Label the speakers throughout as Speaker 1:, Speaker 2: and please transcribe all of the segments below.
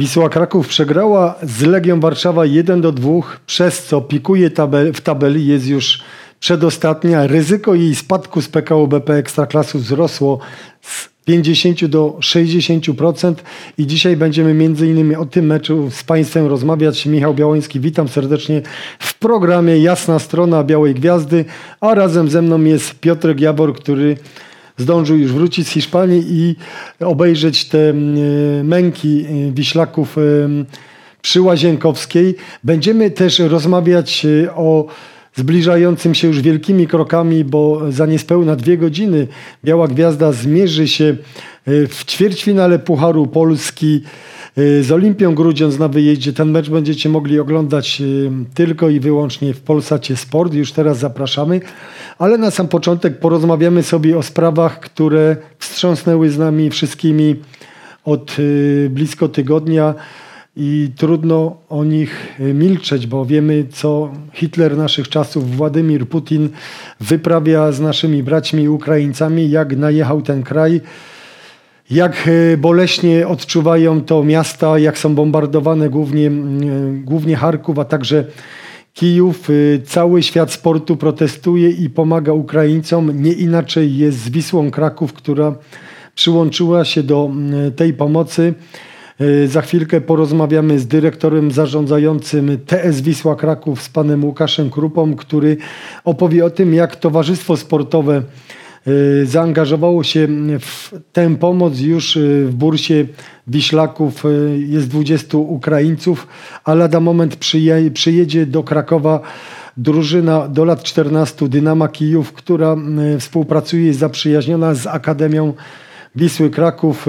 Speaker 1: Wisła Kraków przegrała z Legią Warszawa 1 do 2, przez co pikuje tabel, w tabeli, jest już przedostatnia. Ryzyko jej spadku z PKO BP Ekstraklasu wzrosło z 50 do 60% i dzisiaj będziemy między innymi o tym meczu z Państwem rozmawiać. Michał Białoński, witam serdecznie w programie Jasna Strona Białej Gwiazdy, a razem ze mną jest Piotrek Jabor, który zdążył już wrócić z Hiszpanii i obejrzeć te męki e, Wiślaków e, przy Łazienkowskiej. Będziemy też rozmawiać e, o zbliżającym się już wielkimi krokami, bo za niespełna dwie godziny Biała Gwiazda zmierzy się w ćwierćfinale Pucharu Polski z Olimpią Grudziądz na wyjeździe. Ten mecz będziecie mogli oglądać tylko i wyłącznie w Polsacie Sport. Już teraz zapraszamy. Ale na sam początek porozmawiamy sobie o sprawach, które wstrząsnęły z nami wszystkimi od y, blisko tygodnia i trudno o nich y, milczeć, bo wiemy, co Hitler naszych czasów, Władimir Putin, wyprawia z naszymi braćmi Ukraińcami, jak najechał ten kraj, jak y, boleśnie odczuwają to miasta, jak są bombardowane głównie, głównie Charków, a także Kijów, y, cały świat sportu protestuje i pomaga Ukraińcom. Nie inaczej jest z Wisłą Kraków, która przyłączyła się do tej pomocy. Za chwilkę porozmawiamy z dyrektorem zarządzającym TS Wisła Kraków, z panem Łukaszem Krupą, który opowie o tym, jak Towarzystwo Sportowe zaangażowało się w tę pomoc. Już y, w bursie Wiślaków y, jest 20 Ukraińców, a lada moment przyje, przyjedzie do Krakowa drużyna do lat 14 Dynama Kijów, która współpracuje, jest zaprzyjaźniona z Akademią Wisły Kraków.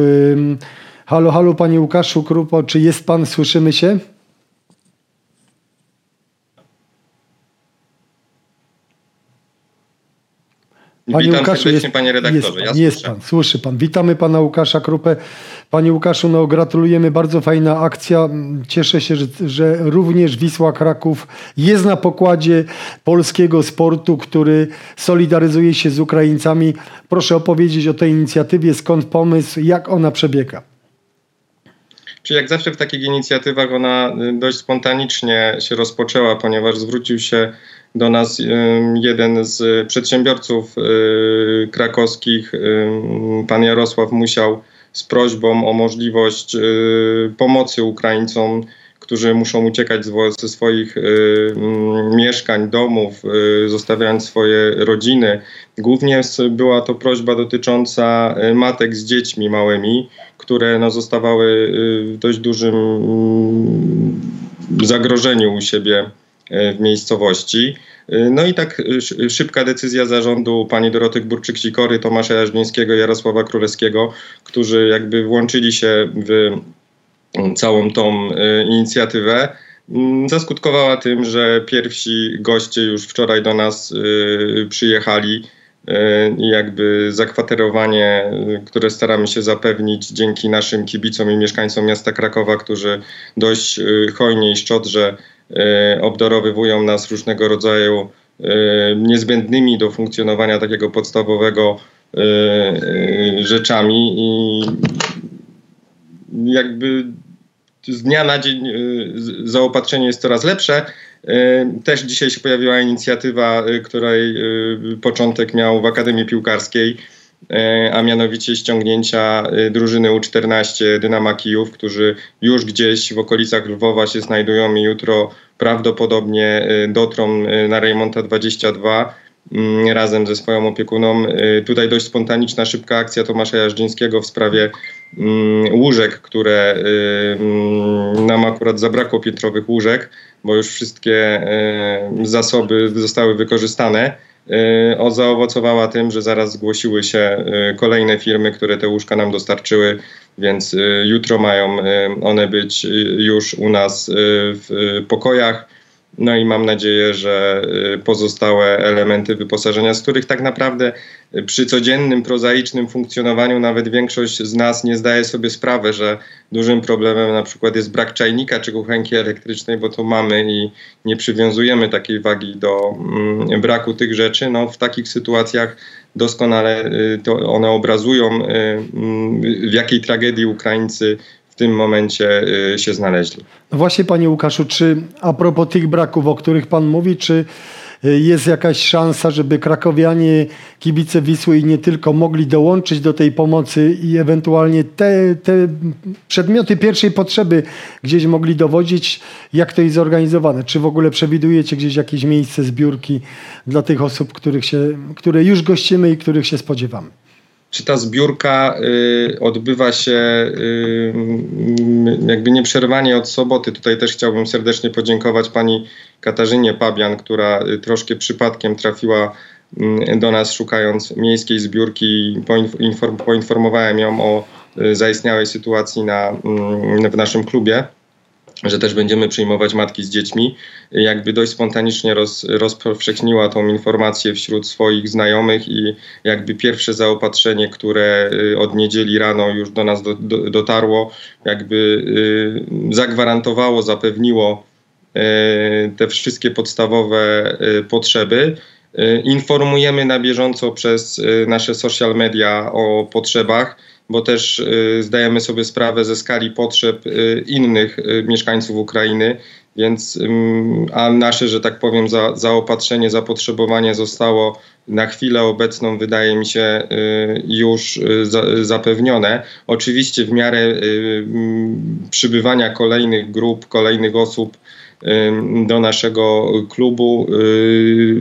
Speaker 1: Halo, halo panie Łukaszu Krupo, czy jest pan, słyszymy się?
Speaker 2: Panie Witam Łukaszu, jest, panie redaktorze.
Speaker 1: Jest, ja jest pan, słyszy pan. Witamy pana Łukasza Krupę. Panie Łukaszu, no gratulujemy, bardzo fajna akcja. Cieszę się, że, że, również Wisła Kraków jest na pokładzie polskiego sportu, który solidaryzuje się z Ukraińcami. Proszę opowiedzieć o tej inicjatywie, skąd pomysł, jak ona przebiega.
Speaker 2: Czyli jak zawsze w takich inicjatywach ona y, dość spontanicznie się rozpoczęła, ponieważ zwrócił się do nas jeden z przedsiębiorców y, krakowskich, pan Jarosław Musiał, z prośbą o możliwość y, pomocy Ukraińcom, którzy muszą uciekać ze swoich y, mieszkań, domów, zostawiając swoje rodziny. Głównie była to prośba dotycząca matek z dziećmi małymi, które no, zostawały w dość dużym mm, zagrożeniu u siebie w miejscowości. E, no i tak e, szybka decyzja zarządu pani Doroty Burczyk-Sikory, Tomasza Jarzmińskiego, Jarosława Królewskiego, którzy jakby włączyli się w całą tą inicjatywę, zaskutkowała tym, że pierwsi goście już wczoraj do nas przyjechali i jakby zakwaterowanie, które staramy się zapewnić dzięki naszym kibicom i mieszkańcom miasta Krakowa, którzy dość hojnie i szczodrze E, obdarowywują nas różnego rodzaju e, niezbędnymi do funkcjonowania takiego podstawowego e, rzeczami i jakby z dnia na dzień zaopatrzenie jest coraz lepsze. Też dzisiaj się pojawiła inicjatywa, której początek miał w Akademii Piłkarskiej E, a mianowicie ściągnięcia e, drużyny U14 Dynama Kijów, którzy już gdzieś w okolicach Lwowa się znajdują i jutro prawdopodobnie e, dotrą na Rejmonta 22 mm, razem ze swoją opiekuną. Tutaj dość spontaniczna, szybka akcja Tomasza Jażdżyńskiego w sprawie mm, łóżek, które mm, nam akurat zabrakło piętrowych łóżek, bo już wszystkie zasoby zostały wykorzystane. Y, zaowocowała tym, że zaraz zgłosiły się y, kolejne firmy, które te łóżka nam dostarczyły, więc y, jutro mają one być już u nas w pokojach. No i mam nadzieję, że y, pozostałe elementy wyposażenia, z których tak naprawdę y, przy codziennym, prozaicznym funkcjonowaniu nawet większość z nas nie zdaje sobie sprawy, że dużym problemem na przykład jest brak czajnika czy kuchenki elektrycznej, bo to mamy i nie przywiązujemy takiej wagi do mm, braku tych rzeczy. No, w takich sytuacjach doskonale y, to one obrazują, mm, w jakiej tragedii Ukraińcy w tym momencie się znaleźli.
Speaker 1: No właśnie, panie Łukaszu, czy a propos tych braków, o których pan mówi, czy jest jakaś szansa, żeby krakowianie, kibice Wisły i nie tylko mogli dołączyć do tej pomocy i ewentualnie te, te przedmioty pierwszej potrzeby gdzieś mogli dowodzić? Jak to jest zorganizowane? Czy w ogóle przewidujecie gdzieś jakieś miejsce zbiórki dla tych osób, których się, które już gościmy i których się spodziewamy?
Speaker 2: Czy ta zbiórka y, odbywa się y, jakby nieprzerwanie od soboty. Tutaj też chciałbym serdecznie podziękować pani Katarzynie Pabian, która y, troszkę przypadkiem trafiła y, do nas szukając miejskiej zbiórki. Poinform poinformowałem ją o y, zaistniałej sytuacji na, w naszym klubie że też będziemy przyjmować matki z dziećmi, jakby dość spontanicznie roz, rozpowszechniła tą informację wśród swoich znajomych i jakby pierwsze zaopatrzenie, które y, od niedzieli rano już do nas do, do, dotarło, jakby y, zagwarantowało, zapewniło y, te wszystkie podstawowe potrzeby. Informujemy na bieżąco przez nasze social media o potrzebach bo też y, zdajemy sobie sprawę ze skali potrzeb y, innych y, mieszkańców Ukrainy, więc a nasze, że tak powiem, za, zaopatrzenie, zapotrzebowanie zostało na chwilę obecną, wydaje mi się, już zapewnione. Oczywiście w miarę przybywania kolejnych grup, kolejnych osób do naszego klubu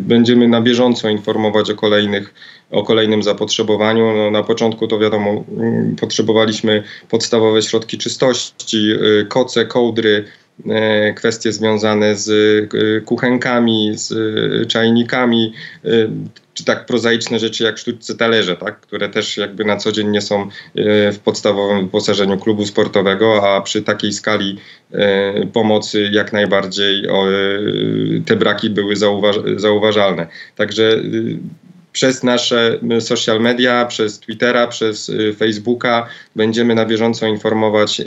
Speaker 2: będziemy na bieżąco informować o kolejnych o kolejnym zapotrzebowaniu. No, na początku to wiadomo, mm, potrzebowaliśmy podstawowe środki czystości, y, koce, kołdry, y, kwestie związane z y, kuchenkami, z czajnikami, czy tak prozaiczne rzeczy jak sztuczce talerze, tak? które też jakby na co dzień nie są w podstawowym wyposażeniu klubu sportowego, a przy takiej skali pomocy jak najbardziej te braki były zauważalne. Także przez nasze social media, przez Twittera, przez y, Facebooka będziemy na bieżąco informować y,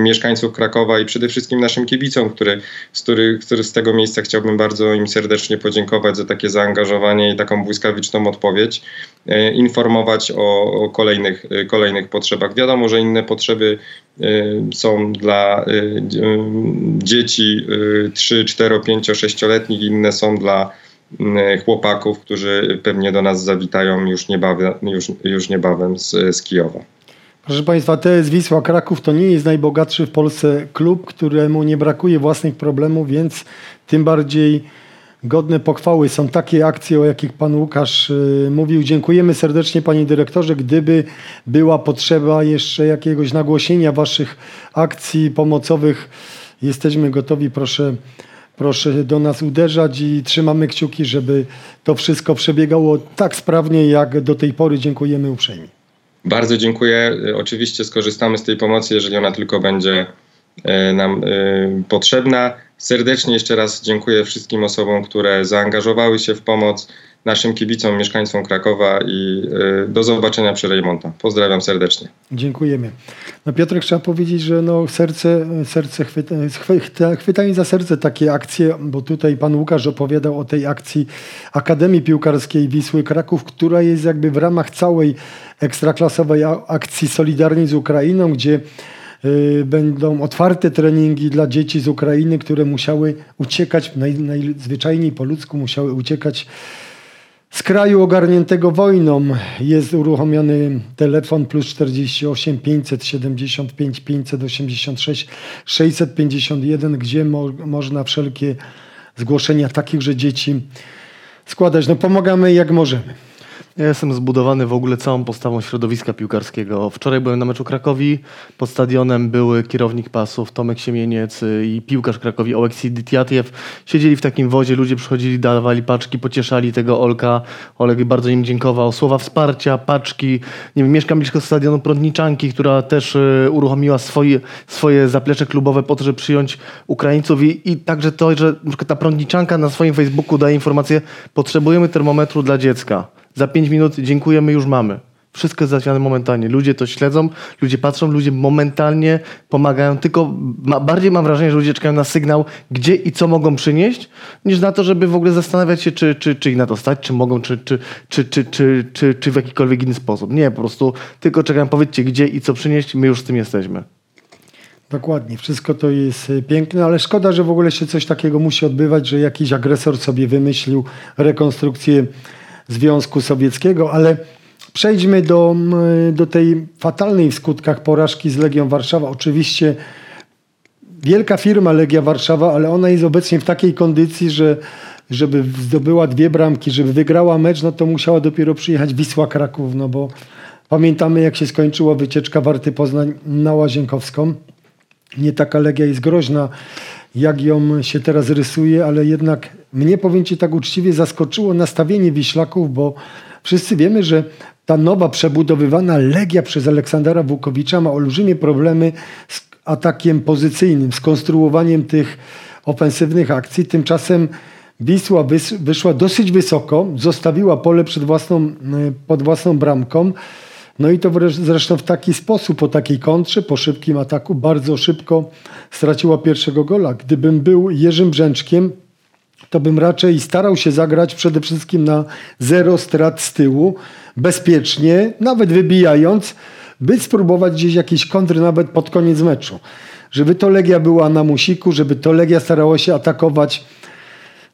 Speaker 2: mieszkańców Krakowa i przede wszystkim naszym kibicom, który, z, których, który z tego miejsca chciałbym bardzo im serdecznie podziękować za takie zaangażowanie i taką błyskawiczną odpowiedź, y, informować o, o kolejnych, kolejnych potrzebach. Wiadomo, że inne potrzeby są dla dzieci 3, 4, 5, 6-letnich, inne są dla chłopaków, którzy pewnie do nas zawitają już niebawem, już, już niebawem z, z Kijowa.
Speaker 1: Proszę Państwa, TS Wisła Kraków to nie jest najbogatszy w Polsce klub, któremu nie brakuje własnych problemów, więc tym bardziej godne pochwały są takie akcje, o jakich Pan Łukasz y, mówił. Dziękujemy serdecznie Panie Dyrektorze. Gdyby była potrzeba jeszcze jakiegoś nagłośnienia Waszych akcji pomocowych, jesteśmy gotowi. Proszę proszę do nas uderzać i trzymamy kciuki, żeby to wszystko przebiegało tak sprawnie, jak do tej pory. Dziękujemy uprzejmie.
Speaker 2: Bardzo dziękuję. Oczywiście skorzystamy z tej pomocy, jeżeli ona tylko będzie e, nam e, potrzebna. Serdecznie jeszcze raz dziękuję wszystkim osobom, które zaangażowały się w pomoc naszym kibicom, mieszkańcom Krakowa i y, do zobaczenia przy Rejmonta. Pozdrawiam serdecznie.
Speaker 1: Dziękujemy. No Piotrek, trzeba powiedzieć, że no serce, serce chwyta, chwyta, chwytają za serce takie akcje, bo tutaj pan Łukasz opowiadał o tej akcji Akademii Piłkarskiej Wisły Kraków, która jest jakby w ramach całej ekstraklasowej akcji Solidarni z Ukrainą, gdzie y, będą otwarte treningi dla dzieci z Ukrainy, które musiały uciekać, naj, najzwyczajniej po ludzku musiały uciekać z kraju ogarniętego wojną jest uruchomiony telefon plus 48 575 586 651, gdzie mo można wszelkie zgłoszenia takichże dzieci składać. No pomagamy jak możemy.
Speaker 3: Ja jestem zbudowany w ogóle całą postawą środowiska piłkarskiego. Wczoraj byłem na meczu Krakowi. Pod stadionem były kierownik pasów Tomek Siemieniec i piłkarz Krakowi Oleksij Dytiatiew. Siedzieli w takim wozie, ludzie przychodzili, dawali paczki, pocieszali tego Olka. Olek bardzo im dziękował. Słowa wsparcia, paczki. Nie wiem, mieszkam blisko stadionu Prądniczanki, która też y, uruchomiła swoje, swoje zaplecze klubowe po to, żeby przyjąć Ukraińców i, i także to, że ta Prądniczanka na swoim Facebooku daje informację, potrzebujemy termometru dla dziecka za 5 minut dziękujemy, już mamy. Wszystko jest załatwiane momentalnie. Ludzie to śledzą, ludzie patrzą, ludzie momentalnie pomagają. Tylko ma, bardziej mam wrażenie, że ludzie czekają na sygnał, gdzie i co mogą przynieść, niż na to, żeby w ogóle zastanawiać się, czy, czy, czy ich na to stać, czy mogą, czy, czy, czy, czy, czy, czy, czy w jakikolwiek inny sposób. Nie, po prostu tylko czekają, powiedzcie gdzie i co przynieść, my już z tym jesteśmy.
Speaker 1: Dokładnie, wszystko to jest y, piękne, ale szkoda, że w ogóle się coś takiego musi odbywać, że jakiś agresor sobie wymyślił rekonstrukcję Związku Sowieckiego, ale przejdźmy do, mm, do tej fatalnej w skutkach porażki z Legią Warszawa. Oczywiście wielka firma Legia Warszawa, ale ona jest obecnie w takiej kondycji, że żeby zdobyła dwie bramki, żeby wygrała mecz, no to musiała dopiero przyjechać Wisła Kraków, no bo pamiętamy jak się skończyła wycieczka Warty Poznań na Łazienkowską. Nie taka Legia jest groźna, jak ją się teraz rysuje, ale jednak mnie, powiem Ci tak uczciwie, zaskoczyło nastawienie Wiślaków, bo wszyscy wiemy, że ta nowa, przebudowywana Legia przez Aleksandra Wukowicza ma olbrzymie problemy z atakiem pozycyjnym, z konstruowaniem tych ofensywnych akcji. Tymczasem Wisła wyszła dosyć wysoko, zostawiła pole przed własną, pod własną bramką. No i to zresztą w taki sposób, po takiej kontrze, po szybkim ataku, bardzo szybko straciła pierwszego gola. Gdybym był Jerzym Brzęczkiem, to bym raczej starał się zagrać przede wszystkim na zero strat z tyłu, bezpiecznie, nawet wybijając, by spróbować gdzieś jakiś kontr nawet pod koniec meczu. Żeby to Legia była na musiku, żeby to Legia starała się atakować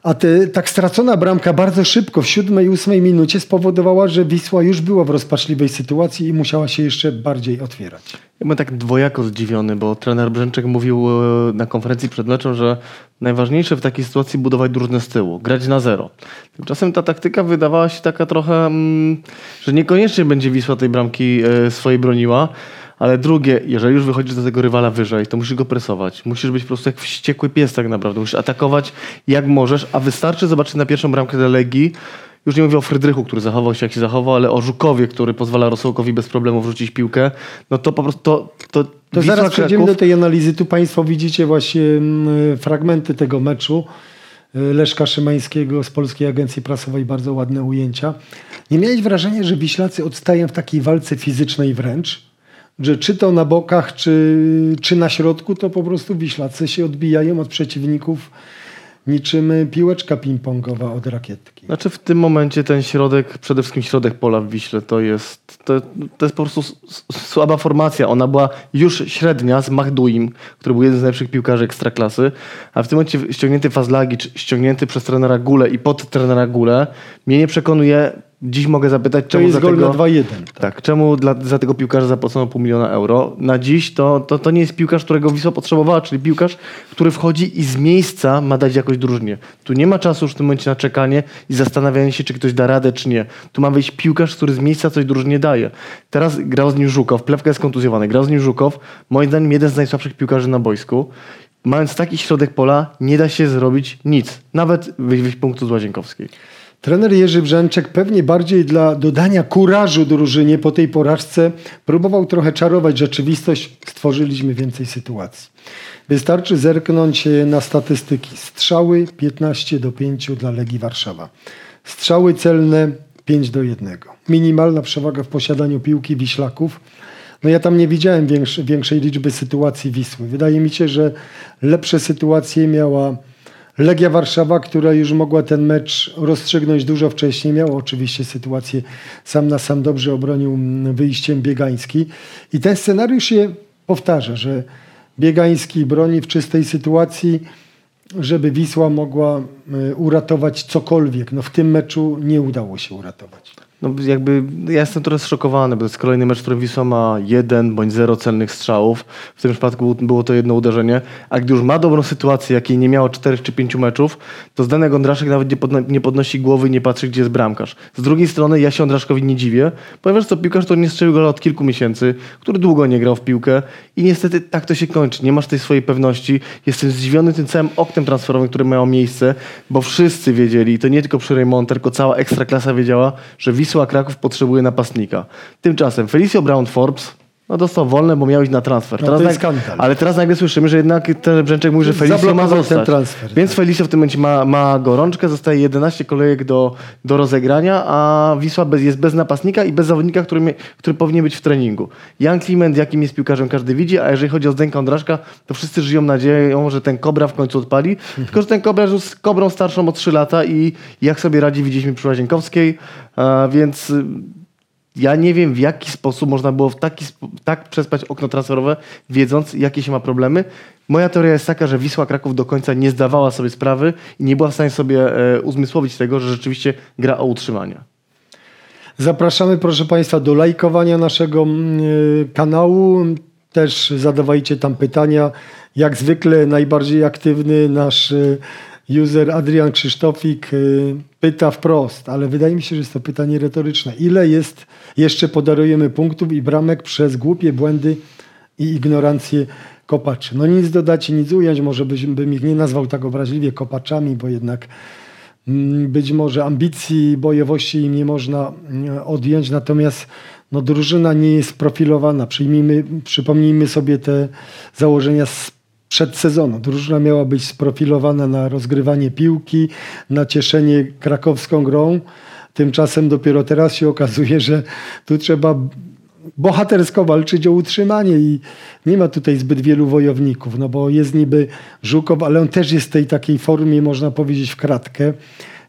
Speaker 1: a te, tak stracona bramka bardzo szybko, w siódmej, ósmej minucie spowodowała, że Wisła już była w rozpaczliwej sytuacji i musiała się jeszcze bardziej otwierać.
Speaker 3: Ja byłem tak dwojako zdziwiony, bo trener Brzęczek mówił e, na konferencji przed meczem, że najważniejsze w takiej sytuacji budować drużynę z tyłu, grać na zero. Tymczasem ta taktyka wydawała się taka trochę, mm, że niekoniecznie będzie Wisła tej bramki e, swojej broniła, ale drugie, jeżeli już wychodzisz do tego rywala wyżej, to musisz go presować. Musisz być po prostu jak wściekły pies tak naprawdę. Musisz atakować jak możesz, a wystarczy zobaczyć na pierwszą bramkę dla Legii, już nie mówię o Frydrychu, który zachował się jak się zachował, ale o Żukowie, który pozwala Rosołkowi bez problemu wrzucić piłkę, no to po prostu to... To,
Speaker 1: to zaraz przejdziemy do tej analizy. Tu Państwo widzicie właśnie mm, fragmenty tego meczu. Leszka Szymańskiego z Polskiej Agencji Prasowej, bardzo ładne ujęcia. Nie miałeś wrażenia, że Wiślacy odstają w takiej walce fizycznej wręcz? Że czy to na bokach, czy, czy na środku, to po prostu Wiślacy się odbijają od przeciwników niczym piłeczka ping-pongowa od rakietki.
Speaker 3: Znaczy w tym momencie ten środek, przede wszystkim środek pola w Wiśle to jest, to, to jest po prostu słaba formacja. Ona była już średnia z Machduim, który był jeden z najlepszych piłkarzy ekstraklasy, a w tym momencie ściągnięty Fazlagicz, ściągnięty przez trenera Gule i pod trenera Gule mnie nie przekonuje Dziś mogę zapytać, czemu za tego,
Speaker 1: na 2-1. Tak.
Speaker 3: tak, czemu dla, za tego piłkarza zapłacono pół miliona euro. Na dziś to, to, to nie jest piłkarz, którego Wisła potrzebowała, czyli piłkarz, który wchodzi i z miejsca ma dać jakoś drużynie. Tu nie ma czasu już w tym momencie na czekanie i zastanawianie się, czy ktoś da radę, czy nie. Tu ma wyjść piłkarz, który z miejsca coś drużynie daje. Teraz grał z nim Żukow, Plewka jest kontuzjowany, grał z nim Żukow, moim zdaniem jeden z najsłabszych piłkarzy na boisku. Mając taki środek pola, nie da się zrobić nic. Nawet wyjść punktu z Łazienkowskiej.
Speaker 1: Trener Jerzy Brzęczek pewnie bardziej dla dodania kurażu drużynie po tej porażce próbował trochę czarować rzeczywistość. Stworzyliśmy więcej sytuacji. Wystarczy zerknąć na statystyki. Strzały 15 do 5 dla Legii Warszawa. Strzały celne 5 do 1. Minimalna przewaga w posiadaniu piłki Wiślaków. No ja tam nie widziałem większej liczby sytuacji Wisły. Wydaje mi się, że lepsze sytuacje miała Legia Warszawa, która już mogła ten mecz rozstrzygnąć dużo wcześniej, miała oczywiście sytuację sam na sam dobrze obronił wyjściem Biegański. I ten scenariusz się powtarza, że Biegański broni w czystej sytuacji, żeby Wisła mogła e, uratować cokolwiek. No w tym meczu nie udało się uratować.
Speaker 3: No jakby ja jestem trochę zszokowany, bo to jest kolejny mecz, w którym Wisła ma jeden bądź zero celnych strzałów. W tym przypadku było to jedno uderzenie. A gdy już ma dobrą sytuację, jakiej nie miało czterech czy pięciu meczów, to Zdenek Ondraszek nawet nie, podno nie podnosi głowy i nie patrzy, gdzie jest bramkarz. Z drugiej strony ja się Ondraszkowi nie dziwię, ponieważ to piłkarz, który nie strzelił gola od kilku miesięcy, który długo nie grał w piłkę i niestety tak to się kończy. Nie masz tej swojej pewności. Jestem zdziwiony tym całym oknem transferowym, które miało miejsce, bo wszyscy wiedzieli, to nie tylko przy Raymonter, tylko cała ekstraklasa wiedziała, że Wisła Wisła Kraków potrzebuje napastnika. Tymczasem Felicio Brown Forbes no dostał wolne, bo miał iść na transfer.
Speaker 1: No, teraz to jest skandal.
Speaker 3: Ale teraz nagle słyszymy, że jednak ten Brzęczek mówi, że Felicio ma zostać. Ten transfer, Więc tak. Felicio w tym momencie ma, ma gorączkę, zostaje 11 kolejek do, do rozegrania, a Wisła bez, jest bez napastnika i bez zawodnika, który, który powinien być w treningu. Jan Kliment, jakim jest piłkarzem, każdy widzi, a jeżeli chodzi o Zdenka Ondraszka, to wszyscy żyją nadzieją, że ten Kobra w końcu odpali. Mhm. Tylko, że ten Kobra jest Kobrą starszą o 3 lata i jak sobie radzi widzieliśmy przy Łazienkowskiej, a więc ja nie wiem, w jaki sposób można było w taki, tak przespać okno transferowe, wiedząc, jakie się ma problemy. Moja teoria jest taka, że Wisła Kraków do końca nie zdawała sobie sprawy i nie była w stanie sobie e, uzmysłowić tego, że rzeczywiście gra o utrzymanie.
Speaker 1: Zapraszamy, proszę Państwa, do lajkowania naszego y, kanału. Też zadawajcie tam pytania. Jak zwykle najbardziej aktywny nasz y, user Adrian Krzysztofik y, pyta wprost, ale wydaje mi się, że jest to pytanie retoryczne. Ile jest, jeszcze podarujemy punktów i bramek przez głupie błędy i ignorancję kopaczy? No nic dodać, nic ująć, może bym, bym ich nie nazwał tak obraźliwie kopaczami, bo jednak mm, być może ambicji, bojowości im nie można mm, odjąć, natomiast no, drużyna nie jest profilowana. Przyjmijmy, przypomnijmy sobie te założenia z przed sezonem. Drużyna miała być sprofilowana na rozgrywanie piłki, na cieszenie krakowską grą. Tymczasem dopiero teraz się okazuje, że tu trzeba bohatersko walczyć o utrzymanie i nie ma tutaj zbyt wielu wojowników, no bo jest niby Żukow, ale on też jest w tej takiej formie, można powiedzieć, w kratkę.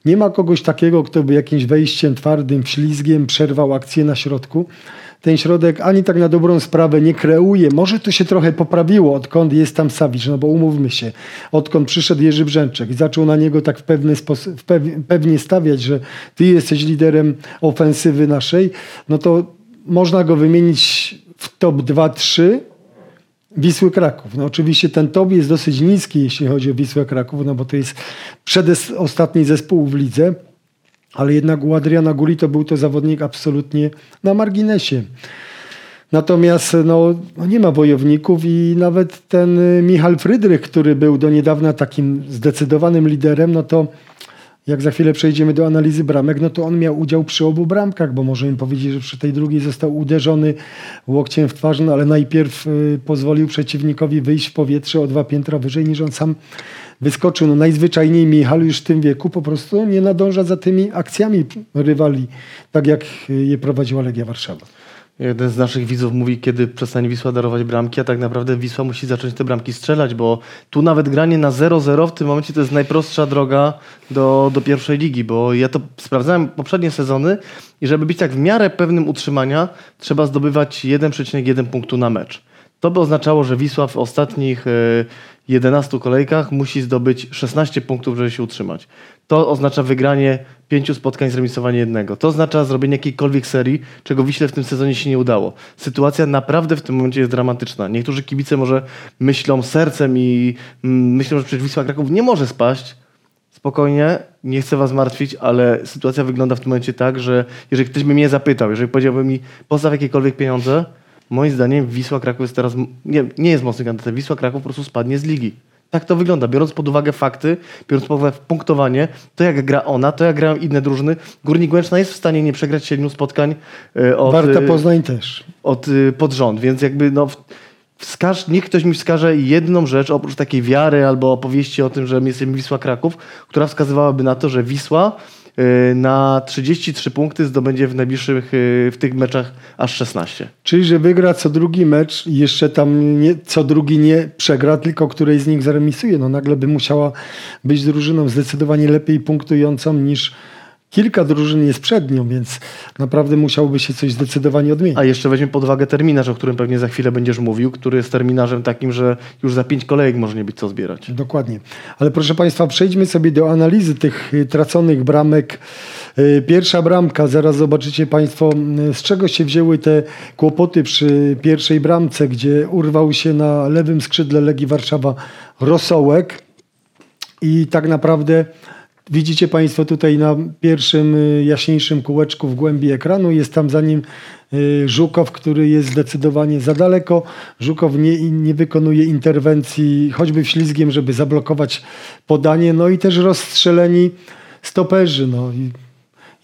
Speaker 1: Nie ma kogoś takiego, kto by jakimś wejściem twardym, ślizgiem przerwał akcję na środku ten środek ani tak na dobrą sprawę nie kreuje. Może to się trochę poprawiło, odkąd jest tam Sawicz, no bo umówmy się, odkąd przyszedł Jerzy Brzęczek i zaczął na niego tak w pewny sposób, pewnie stawiać, że ty jesteś liderem ofensywy naszej, no to można go wymienić w top 2-3 Wisły Kraków. No oczywiście ten top jest dosyć niski, jeśli chodzi o Wisłę Kraków, no bo to jest przedostatni zespół w lidze ale jednak u Adriana Guli to był to zawodnik absolutnie na marginesie. Natomiast no, no, nie ma wojowników i nawet ten Michal Frydrych, który był do niedawna takim zdecydowanym liderem, no to jak za chwilę przejdziemy do analizy bramek, no to on miał udział przy obu bramkach, bo możemy powiedzieć, że przy tej drugiej został uderzony łokciem w twarz, no ale najpierw y, pozwolił przeciwnikowi wyjść w powietrze o dwa piętra wyżej niż on sam wyskoczył. No najzwyczajniej Michal już w tym wieku po prostu nie nadąża za tymi akcjami rywali, tak jak je prowadziła Legia Warszawa.
Speaker 3: Jeden z naszych widzów mówi, kiedy przestanie Wisła darować bramki, a tak naprawdę Wisła musi zacząć te bramki strzelać, bo tu nawet granie na 0-0 w tym momencie to jest najprostsza droga do, do pierwszej ligi, bo ja to sprawdzałem poprzednie sezony i żeby być tak w miarę pewnym utrzymania, trzeba zdobywać 1,1 punktu na mecz. To by oznaczało, że Wisła w ostatnich 11 e, kolejkach musi zdobyć 16 punktów, żeby się utrzymać. To oznacza wygranie pięciu spotkań, zremisowanie jednego. To oznacza zrobienie jakiejkolwiek serii, czego Wiśle w tym sezonie się nie udało. Sytuacja naprawdę w tym momencie jest dramatyczna. Niektórzy kibice może myślą sercem i mm, myślą, że przecież Wisła Kraków nie może spaść. Spokojnie, nie chcę was martwić, ale sytuacja wygląda w tym momencie tak, że jeżeli ktoś by mnie zapytał, jeżeli powiedziałby mi postaw jakiekolwiek pieniądze, moim zdaniem Wisła Kraków jest teraz, nie, nie jest mocny kandydatem, Wisła Kraków po prostu spadnie z ligi. Tak to wygląda. Biorąc pod uwagę fakty, biorąc pod uwagę punktowanie, to jak gra ona, to jak grają inne drużyny, Górnik Łęczna jest w stanie nie przegrać siedmiu spotkań
Speaker 1: e, od, Warta e, Poznań też.
Speaker 3: Od, e, pod rząd, więc jakby no, wskaż, niech ktoś mi wskaże jedną rzecz, oprócz takiej wiary albo opowieści o tym, że my jesteśmy Wisła Kraków, która wskazywałaby na to, że Wisła na 33 punkty zdobędzie w najbliższych, y, w tych meczach aż 16.
Speaker 1: Czyli, że wygra co drugi mecz i jeszcze tam nie, co drugi nie przegra, tylko której z nich zaremisuje. No nagle by musiała być drużyną zdecydowanie lepiej punktującą niż kilka drużyn jest przed nią, więc naprawdę musiałoby się coś zdecydowanie odmienić.
Speaker 3: A jeszcze weźmy pod uwagę terminarz, o którym pewnie za chwilę będziesz mówił, który jest terminarzem takim, że już za pięć kolejek może nie być co zbierać.
Speaker 1: Dokładnie. Ale proszę Państwa, przejdźmy sobie do analizy tych y, traconych bramek. Y, pierwsza bramka, zaraz zobaczycie Państwo, y, z czego się wzięły te kłopoty przy pierwszej bramce, gdzie urwał się na lewym skrzydle Legii Warszawa Rosołek i tak naprawdę Widzicie Państwo tutaj na pierwszym y, jaśniejszym kółeczku w głębi ekranu. Jest tam za nim y, Żukow, który jest zdecydowanie za daleko. Żukow nie, nie wykonuje interwencji choćby ślizgiem, żeby zablokować podanie. No i też rozstrzeleni stoperzy. No.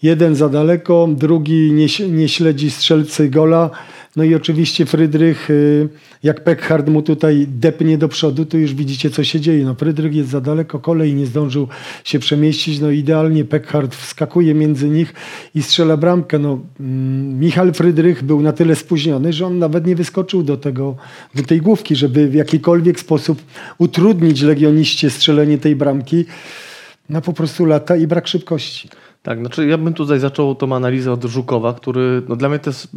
Speaker 1: Jeden za daleko, drugi nie, nie śledzi strzelcy gola. No i oczywiście Frydrych, y, jak Peckhard mu tutaj depnie do przodu, to już widzicie, co się dzieje. No Frydrych jest za daleko, kolej nie zdążył się przemieścić. No idealnie Peckhard wskakuje między nich i strzela bramkę. No, mm, Michal Frydrych był na tyle spóźniony, że on nawet nie wyskoczył do, tego, do tej główki, żeby w jakikolwiek sposób utrudnić legioniście strzelenie tej bramki. no po prostu lata i brak szybkości.
Speaker 3: Tak, znaczy ja bym tutaj zaczął tą analizę od Żukowa, który no dla mnie to jest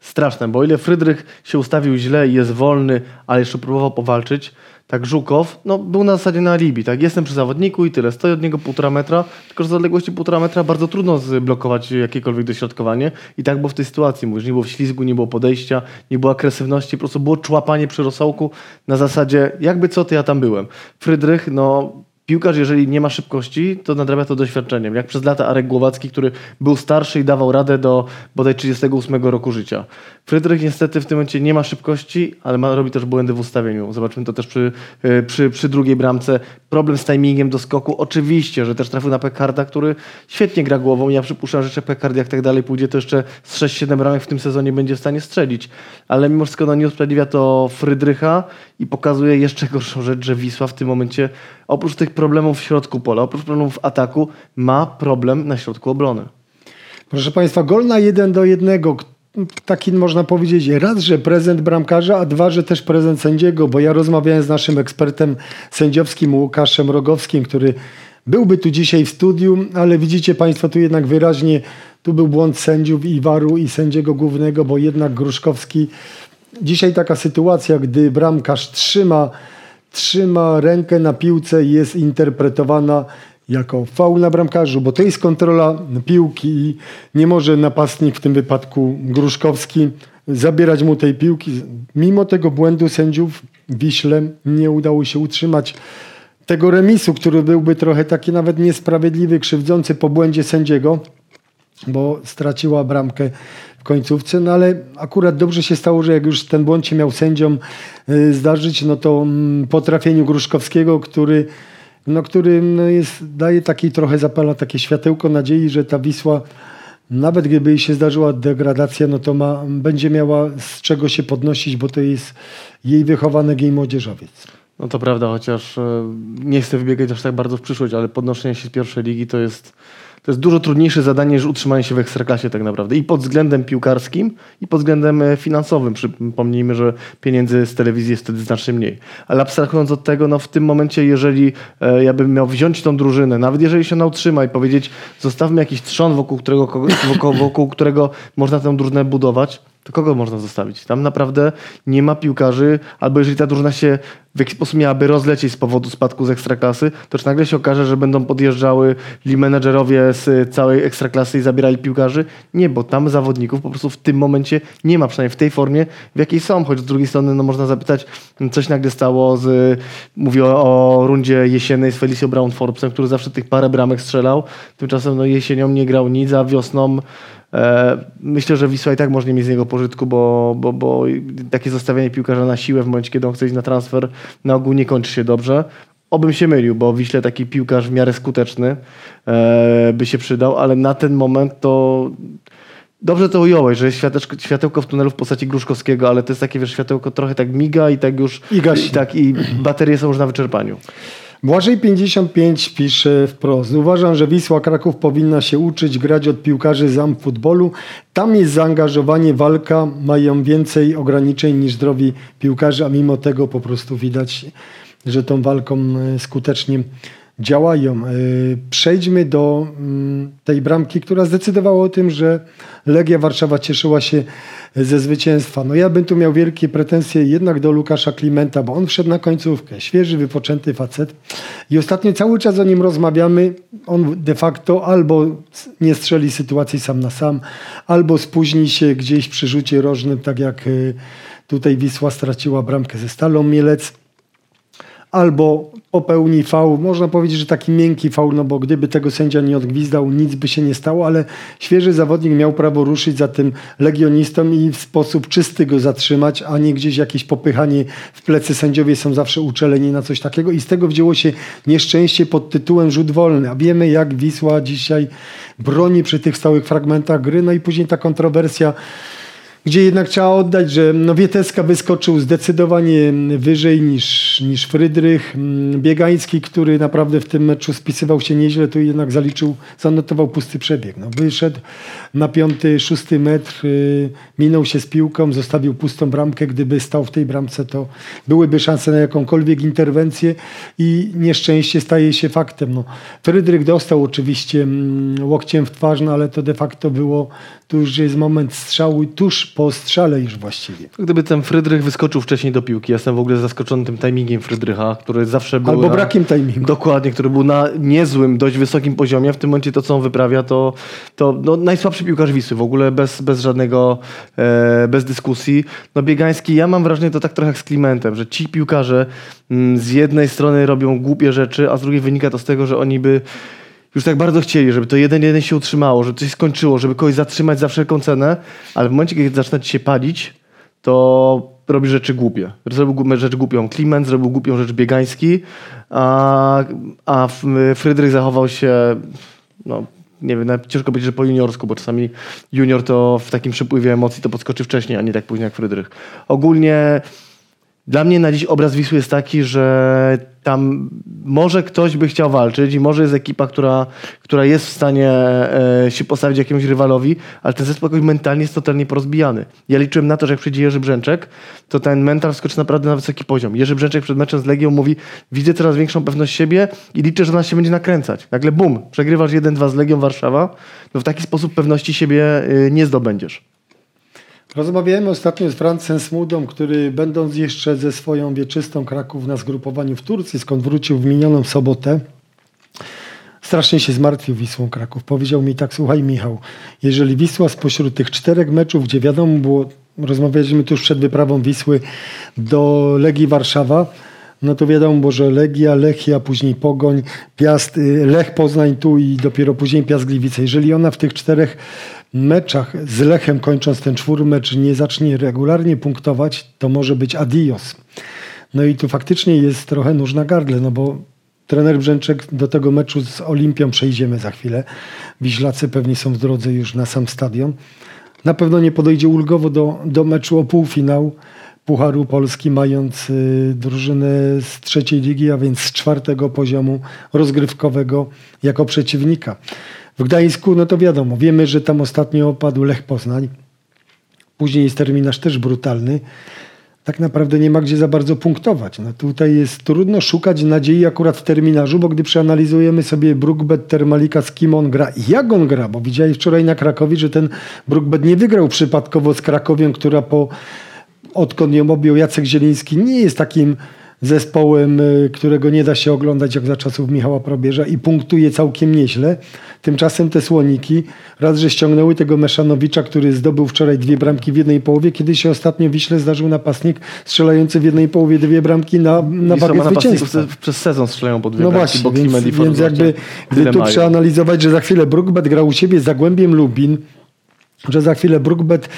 Speaker 3: straszne, bo ile Frydrych się ustawił źle i jest wolny, ale jeszcze próbował powalczyć, tak Żukow no, był na zasadzie na alibi. Tak? Jestem przy zawodniku i tyle. Stoję od niego półtora metra, tylko że z odległości półtora metra bardzo trudno zblokować jakiekolwiek dośrodkowanie. I tak było w tej sytuacji. Mówisz, nie było ślizgu, nie było podejścia, nie było agresywności, po prostu było człapanie przy rosołku na zasadzie jakby co, to ja tam byłem. Frydrych, no piłkarz, jeżeli nie ma szybkości, to nadrabia to doświadczeniem. Jak przez lata Arek Głowacki, który był starszy i dawał radę do bodaj 38 roku życia. Frydrych niestety w tym momencie nie ma szybkości, ale ma, robi też błędy w ustawieniu. Zobaczymy to też przy, e, przy, przy drugiej bramce. Problem z timingiem do skoku. Oczywiście, że też trafił na Pekarda, który świetnie gra głową. Ja przypuszczam, że Pekard jak tak dalej pójdzie, to jeszcze z 6-7 bramek w tym sezonie będzie w stanie strzelić. Ale mimo wszystko no, nie usprawiedliwia to Frydrycha i pokazuje jeszcze gorszą rzecz, że Wisła w tym momencie oprócz tych problemów w środku pola, oprócz problemów w ataku, ma problem na środku obrony.
Speaker 1: Proszę Państwa, gol na 1 do 1 taki można powiedzieć raz, że prezent bramkarza, a dwa, że też prezent sędziego, bo ja rozmawiałem z naszym ekspertem sędziowskim Łukaszem Rogowskim, który byłby tu dzisiaj w studiu, ale widzicie Państwo tu jednak wyraźnie, tu był błąd sędziów i waru i sędziego głównego, bo jednak Gruszkowski, dzisiaj taka sytuacja, gdy bramkarz trzyma, trzyma rękę na piłce jest interpretowana jako faul na bramkarzu, bo to jest kontrola piłki i nie może napastnik, w tym wypadku Gruszkowski, zabierać mu tej piłki. Mimo tego błędu sędziów Wiśle nie udało się utrzymać tego remisu, który byłby trochę taki nawet niesprawiedliwy, krzywdzący po błędzie sędziego, bo straciła bramkę w końcówce, no ale akurat dobrze się stało, że jak już ten błąd się miał sędziom y, zdarzyć, no to mm, po trafieniu Gruszkowskiego, który no, który no, jest, daje taki trochę zapala takie światełko nadziei, że ta Wisła nawet gdyby jej się zdarzyła degradacja, no to ma, będzie miała z czego się podnosić, bo to jest jej wychowanek, jej młodzieżowiec.
Speaker 3: No to prawda, chociaż e, nie chcę wybiegać aż tak bardzo w przyszłość, ale podnoszenie się z pierwszej ligi to jest to jest dużo trudniejsze zadanie niż utrzymanie się w ekstraklasie tak naprawdę. I pod względem piłkarskim, i pod względem e, finansowym. Przypomnijmy, że pieniędzy z telewizji jest wtedy znacznie mniej. Ale abstrahując od tego, no w tym momencie, jeżeli e, ja bym miał wziąć tą drużynę, nawet jeżeli się ona utrzyma i powiedzieć, zostawmy jakiś trzon, wokół którego, wokół, wokół którego można tę drużynę budować, to kogo można zostawić? Tam naprawdę nie ma piłkarzy, albo jeżeli ta drużyna się w jakiś sposób miałaby rozlecieć z powodu spadku z ekstraklasy, to czy nagle się okaże, że będą podjeżdżały li menedżerowie z całej ekstraklasy i zabierali piłkarzy? Nie, bo tam zawodników po prostu w tym momencie nie ma, przynajmniej w tej formie, w jakiej są. Choć z drugiej strony no, można zapytać, coś nagle stało z, mówię o, o rundzie jesiennej z Felicio Brown Forbesem, który zawsze tych parę bramek strzelał. Tymczasem no, jesienią nie grał nic, a wiosną myślę, że Wisła i tak może nie mieć z niego pożytku, bo, bo, bo takie zostawianie piłkarza na siłę w momencie, kiedy on chce iść na transfer, na ogół nie kończy się dobrze. Obym się mylił, bo Wiśle taki piłkarz w miarę skuteczny e, by się przydał, ale na ten moment to dobrze to ująłeś, że jest światełko w tunelu w postaci Gruszkowskiego, ale to jest takie wiesz, światełko trochę tak miga i tak już...
Speaker 1: I gasi.
Speaker 3: I, tak, i baterie są już na wyczerpaniu.
Speaker 1: Błażej 55 pisze wprost. Uważam, że Wisła Kraków powinna się uczyć grać od piłkarzy z futbolu. Tam jest zaangażowanie, walka, mają więcej ograniczeń niż zdrowi piłkarze, a mimo tego po prostu widać, że tą walką e, skutecznie działają. E, przejdźmy do mm, tej bramki, która zdecydowała o tym, że Legia Warszawa cieszyła się ze zwycięstwa. No ja bym tu miał wielkie pretensje jednak do Łukasza Klimenta, bo on wszedł na końcówkę. Świeży, wypoczęty facet. I ostatnio cały czas o nim rozmawiamy. On de facto albo nie strzeli sytuacji sam na sam, albo spóźni się gdzieś przy rzucie rożnym, tak jak y, tutaj Wisła straciła bramkę ze Stalą Mielec albo popełni faul. Można powiedzieć, że taki miękki faul, no bo gdyby tego sędzia nie odgwizdał, nic by się nie stało, ale świeży zawodnik miał prawo ruszyć za tym legionistą i w sposób czysty go zatrzymać, a nie gdzieś jakieś popychanie w plecy. Sędziowie są zawsze uczeleni na coś takiego i z tego wzięło się nieszczęście pod tytułem rzut wolny. A wiemy, jak Wisła dzisiaj broni przy tych stałych fragmentach gry, no i później ta kontrowersja gdzie jednak trzeba oddać, że no Wieteska wyskoczył zdecydowanie wyżej niż niż, Frydrych. Mm, Biegański, który naprawdę w tym meczu spisywał się nieźle, to jednak zaliczył, zanotował pusty przebieg. No, wyszedł na piąty, szósty metr, y, minął się z piłką, zostawił pustą bramkę. Gdyby stał w tej bramce, to byłyby szanse na jakąkolwiek interwencję i nieszczęście staje się faktem. No, Frydrych dostał oczywiście mm, łokciem w twarz, no, ale to de facto było, tu już jest moment strzału, tuż po strzale już właściwie.
Speaker 3: Gdyby ten Frydrych wyskoczył wcześniej do piłki, jestem w ogóle zaskoczony tym timingiem Frydrycha, który zawsze był.
Speaker 1: Albo
Speaker 3: na,
Speaker 1: brakiem timingu.
Speaker 3: Dokładnie, który był na niezłym, dość wysokim poziomie. W tym momencie to, co on wyprawia, to, to no, najsłabszy piłkarz Wisły, w ogóle bez, bez żadnego, e, bez dyskusji. No Biegański, ja mam wrażenie, to tak trochę jak z Klimentem, że ci piłkarze mm, z jednej strony robią głupie rzeczy, a z drugiej wynika to z tego, że oni by już tak bardzo chcieli, żeby to jeden jeden się utrzymało, żeby coś skończyło, żeby kogoś zatrzymać za wszelką cenę, ale w momencie, kiedy zaczyna ci się palić, to robi rzeczy głupie. Zrobił rzecz głupią Kliment, zrobił głupią rzecz Biegański, a, a Frydrych zachował się, no nie wiem, ciężko powiedzieć, że po juniorsku, bo czasami junior to w takim przypływie emocji to podskoczy wcześniej, a nie tak późno jak Frydrych. Ogólnie dla mnie na dziś obraz Wisły jest taki, że tam może ktoś by chciał walczyć i może jest ekipa, która, która jest w stanie e, się postawić jakiemuś rywalowi, ale ten zespół jakoś mentalnie jest totalnie porozbijany. Ja liczyłem na to, że jak przyjdzie Jerzy Brzęczek, to ten mental wskoczy naprawdę na wysoki poziom. Jerzy Brzęczek przed meczem z Legią mówi, widzę coraz większą pewność siebie i liczę, że nas się będzie nakręcać. Nagle bum, przegrywasz 1-2 z Legią Warszawa, no w taki sposób pewności siebie y, nie zdobędziesz.
Speaker 1: Rozmawiałem ostatnio z Francem Smudą, który będąc jeszcze ze swoją wieczystą Kraków na zgrupowaniu w Turcji, skąd wrócił w minioną sobotę, strasznie się zmartwił Wisłą Kraków. Powiedział mi tak, słuchaj Michał, jeżeli Wisła spośród tych czterech meczów, gdzie wiadomo było, rozmawialiśmy tuż przed wyprawą Wisły do Legii Warszawa, no to wiadomo było, że Legia, Lechia, później Pogoń, Piast, Lech Poznań tu i dopiero później Piast Gliwice. Jeżeli ona w tych czterech meczach z Lechem, kończąc ten czwórmecz, nie zacznie regularnie punktować, to może być adios. No i tu faktycznie jest trochę nóż na gardle, no bo trener Brzęczek do tego meczu z Olimpią przejdziemy za chwilę. Wiślacy pewnie są w drodze już na sam stadion. Na pewno nie podejdzie ulgowo do, do meczu o półfinał Pucharu Polski, mając y, drużynę z trzeciej ligi, a więc z czwartego poziomu rozgrywkowego jako przeciwnika. W Gdańsku, no to wiadomo, wiemy, że tam ostatnio opadł Lech Poznań. Później jest terminarz też brutalny. Tak naprawdę nie ma gdzie za bardzo punktować. No tutaj jest trudno szukać nadziei akurat w terminarzu, bo gdy przeanalizujemy sobie Brookbet Termalika, z kim on gra i jak on gra, bo widzieli wczoraj na Krakowie, że ten Brookbet nie wygrał przypadkowo z Krakowią, która po odkąd ją objął Jacek Zieliński nie jest takim zespołem, y, którego nie da się oglądać jak za czasów Michała Probierza i punktuje całkiem nieźle. Tymczasem te słoniki, raz, że ściągnęły tego Meszanowicza, który zdobył wczoraj dwie bramki w jednej połowie, kiedy się ostatnio Wiśle zdarzył napastnik strzelający w jednej połowie dwie bramki na, na
Speaker 3: ma napastników,
Speaker 1: zwycięstwa.
Speaker 3: przez sezon strzelają po dwie
Speaker 1: No
Speaker 3: bramki,
Speaker 1: właśnie, więc,
Speaker 3: i
Speaker 1: więc jakby gdy tu
Speaker 3: mają.
Speaker 1: przeanalizować, że za chwilę Brookbet grał u siebie z Zagłębiem Lubin, że za chwilę Brookbet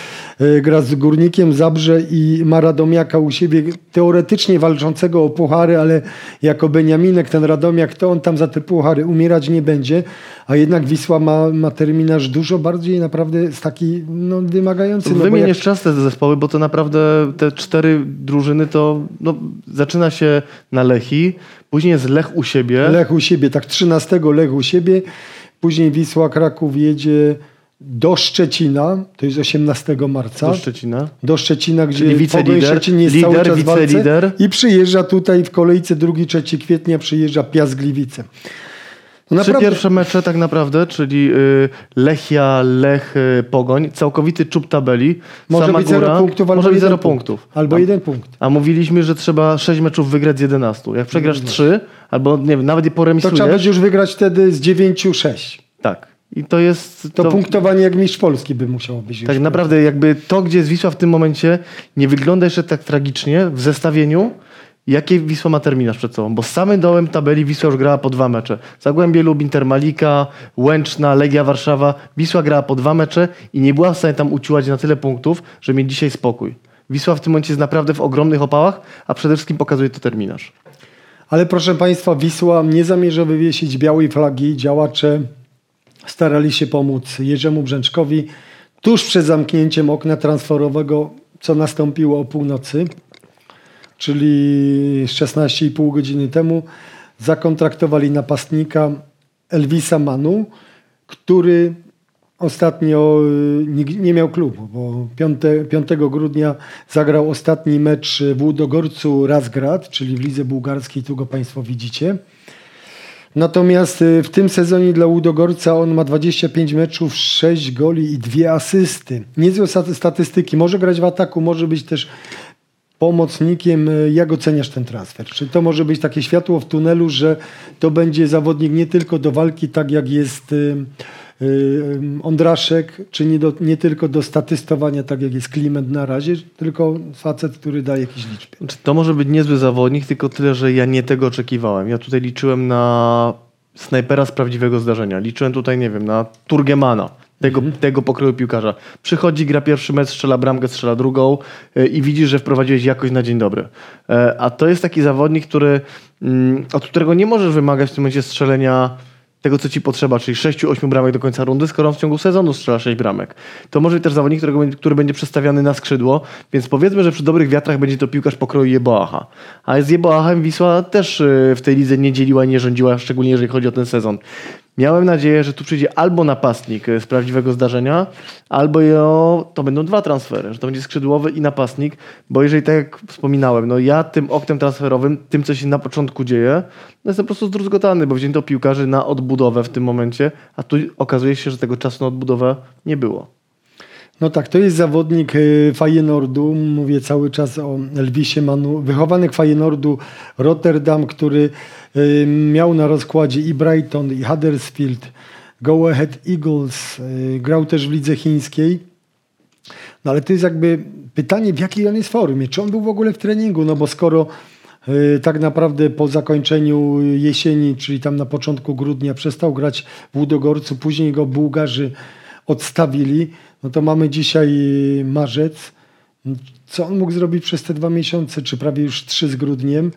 Speaker 1: y, gra z Górnikiem Zabrze i ma Radomiaka u siebie teoretycznie walczącego o puchary, ale jako Beniaminek ten Radomiak, to on tam za te puchary umierać nie będzie, a jednak Wisła ma, ma terminarz dużo bardziej naprawdę jest taki no, wymagający. No,
Speaker 3: Wymień
Speaker 1: jak-
Speaker 3: te zespoły, bo to naprawdę te cztery drużyny to no, zaczyna się na Lechi, później jest Lech u siebie.
Speaker 1: Lech u siebie, tak 13 Lech u siebie, później Wisła Kraków jedzie do Szczecina, to jest 18 marca.
Speaker 3: do Szczecina.
Speaker 1: do Szczecina, gdzie
Speaker 3: Czyli wicelider,
Speaker 1: Szczecin jest
Speaker 3: lider,
Speaker 1: cały czas
Speaker 3: wicelider.
Speaker 1: i przyjeżdża tutaj w kolejce 2-3 kwietnia przyjeżdża Piast Gliwice. No
Speaker 3: Trzy pierwsze mecze tak naprawdę, czyli y, Lechia, Lech, y, Pogoń, całkowity czub tabeli.
Speaker 1: może
Speaker 3: sama
Speaker 1: być
Speaker 3: góra,
Speaker 1: 0 punktów, albo
Speaker 3: może być
Speaker 1: jeden
Speaker 3: 0
Speaker 1: punkt.
Speaker 3: punktów.
Speaker 1: Albo
Speaker 3: a,
Speaker 1: jeden punkt.
Speaker 3: a mówiliśmy, że trzeba 6 meczów wygrać z 11. Jak przegrasz
Speaker 1: No
Speaker 3: 3, albo nie wiem, nawet je
Speaker 1: To
Speaker 3: poremisujesz,
Speaker 1: trzeba będzie już wygrać wtedy z 9-6.
Speaker 3: tak. I to jest...
Speaker 1: To, punktowanie jak mistrz Polski by musiało być.
Speaker 3: Tak
Speaker 1: już.
Speaker 3: naprawdę jakby to, gdzie jest Wisła w tym momencie, nie wygląda jeszcze tak tragicznie w zestawieniu, jakie Wisła ma terminarz przed sobą. Bo z samym dołem tabeli Wisła już grała po dwa mecze. Zagłębie Lubin, Termalika, Łęczna, Legia Warszawa. Wisła grała po dwa mecze i nie była w stanie tam uciłać na tyle punktów, żeby mieć dzisiaj spokój. Wisła w tym momencie jest naprawdę w ogromnych opałach, a przede wszystkim pokazuje to terminarz.
Speaker 1: Ale proszę Państwa, Wisła nie zamierza wywiesić białej flagi. Działacze starali się pomóc Jerzemu Brzęczkowi tuż przed zamknięciem okna transferowego, co nastąpiło o północy. czyli 16,5 godziny temu, zakontraktowali napastnika Elvisa Manu, który ostatnio y, nie, miał klubu, bo 5, 5 grudnia zagrał ostatni mecz w Łudogorcu Razgrad, czyli w lidze bułgarskiej, tu go Państwo widzicie. Natomiast y, w tym sezonie dla Łudogorca on ma 25 meczów, 6 goli i 2 asysty. Niezłe statystyki. Może grać w ataku, może być też pomocnikiem. Y, jak oceniasz ten transfer? Czy to może być takie światło w tunelu, że to będzie zawodnik nie tylko do walki, tak jak jest Ondraszek, czy nie, do, nie tylko do statystowania, tak jak jest Kliment na razie, tylko facet, który daje jakieś liczby.
Speaker 3: Znaczy, to może być niezły zawodnik, tylko tyle, że ja nie tego oczekiwałem. Ja tutaj liczyłem na snajpera z prawdziwego zdarzenia. Liczyłem tutaj, nie wiem, na Turgemana. Tego, mhm. tego pokroju piłkarza. Przychodzi, gra pierwszy mecz, strzela bramkę, strzela drugą yy, i widzisz, że wprowadziłeś jakoś na dzień dobry. Yy, a to jest taki zawodnik, który, yy, od którego nie możesz wymagać w tym momencie strzelenia tego, co ci potrzeba, czyli 6-8 bramek do końca rundy, skoro on w ciągu sezonu strzela 6 bramek. To może być też zawodnik, którego, który będzie przestawiany na skrzydło, więc powiedzmy, że przy dobrych wiatrach będzie to piłkarz pokroju Jeboacha. A z Jeboachem Wisła też y, w tej lidze nie dzieliła i nie rządziła, szczególnie jeżeli chodzi o ten sezon. Miałem nadzieję, że tu przyjdzie albo napastnik z prawdziwego zdarzenia, albo to będą dwa transfery, że to będzie skrzydłowy i napastnik, bo jeżeli tak jak wspominałem, no ja tym oknem transferowym, tym co się na początku dzieje, no jestem po prostu zdruzgotany, bo wzięto piłkarzy na odbudowę w tym momencie, a tu okazuje się, że tego czasu na odbudowę nie było.
Speaker 1: No tak, to jest zawodnik y, Feyenoordu, mówię cały czas o Elvisie Manu, wychowanek Feyenoordu Rotterdam, który y, miał na rozkładzie i Brighton, i Huddersfield, Go Ahead Eagles, y, grał też w lidze chińskiej. No ale to jest jakby pytanie, w jakiej on jest formie, czy on był w ogóle w treningu, no bo skoro tak naprawdę po zakończeniu jesieni, czyli tam na początku grudnia przestał grać w Łudogorcu, później go Bułgarzy odstawili, no to mamy dzisiaj marzec. Co on mógł zrobić przez te dwa miesiące, czy prawie już trzy z grudniem?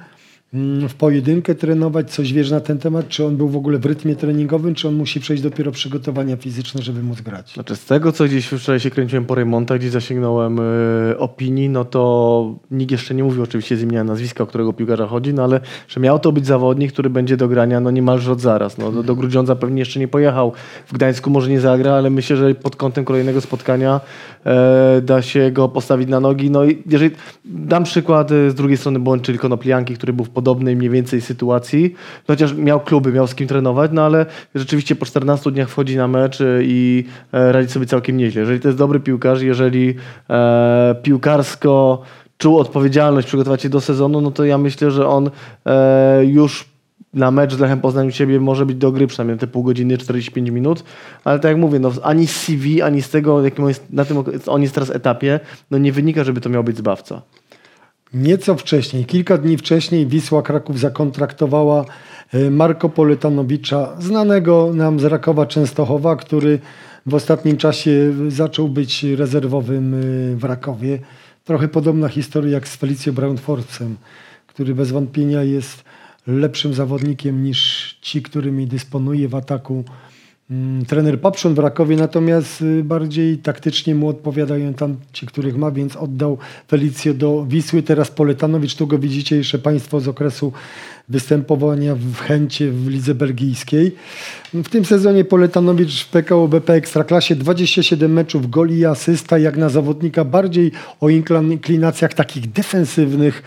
Speaker 1: Mm, w pojedynkę trenować? Coś wiesz na ten temat? Czy on był w ogóle w rytmie treningowym, czy on musi przejść dopiero przygotowania fizyczne, żeby móc grać?
Speaker 3: Znaczy z tego, co gdzieś wczoraj się kręciłem po remontach, gdzie zasięgnąłem y, opinii, no to nikt jeszcze nie mówił oczywiście z imienia nazwiska, o którego piłkarza chodzi, no ale że miał to być zawodnik, który będzie do grania no niemalże od zaraz. No, do, do Grudziądza pewnie jeszcze nie pojechał. W Gdańsku może nie zagra, ale myślę, że pod kątem kolejnego spotkania e, da się go postawić na nogi. No i jeżeli dam przykład y, z drugiej strony błąd, czyli Konoplianki, który był w podobnej mniej więcej sytuacji, chociaż miał kluby, miał z kim trenować, no ale rzeczywiście po 14 dniach wchodzi na mecz y, i e, radzi sobie całkiem nieźle. Jeżeli to jest dobry piłkarz, jeżeli e, piłkarsko czuł odpowiedzialność, przygotować się do sezonu, no to ja myślę, że on e, już na mecz z Lechem Poznań u siebie może być do gry przynajmniej te pół godziny, 45 minut, ale tak jak mówię, no, ani z CV, ani z tego, jakim on jest, na tym on jest teraz etapie, no nie wynika, żeby to miał być zbawca.
Speaker 1: Nieco wcześniej, kilka dni wcześniej Wisła Kraków zakontraktowała e, Marko Poletanowicza, znanego nam z Rakowa Częstochowa, który w ostatnim czasie zaczął być rezerwowym e, w Rakowie. Trochę podobna historia jak z Felicjo Braunforcem, który bez wątpienia jest lepszym zawodnikiem niż ci, którymi dysponuje w ataku trener Papszon w Rakowie, natomiast y, bardziej taktycznie mu odpowiadają tam ci, których ma, więc oddał Felicjo do Wisły. Teraz Poletanowicz, tu go widzicie jeszcze Państwo z okresu występowania w Chęcie w lidze belgijskiej. W tym sezonie Poletanowicz w PKO BP Ekstraklasie 27 meczów, goli i asysta, jak na zawodnika bardziej o inklinacjach takich defensywnych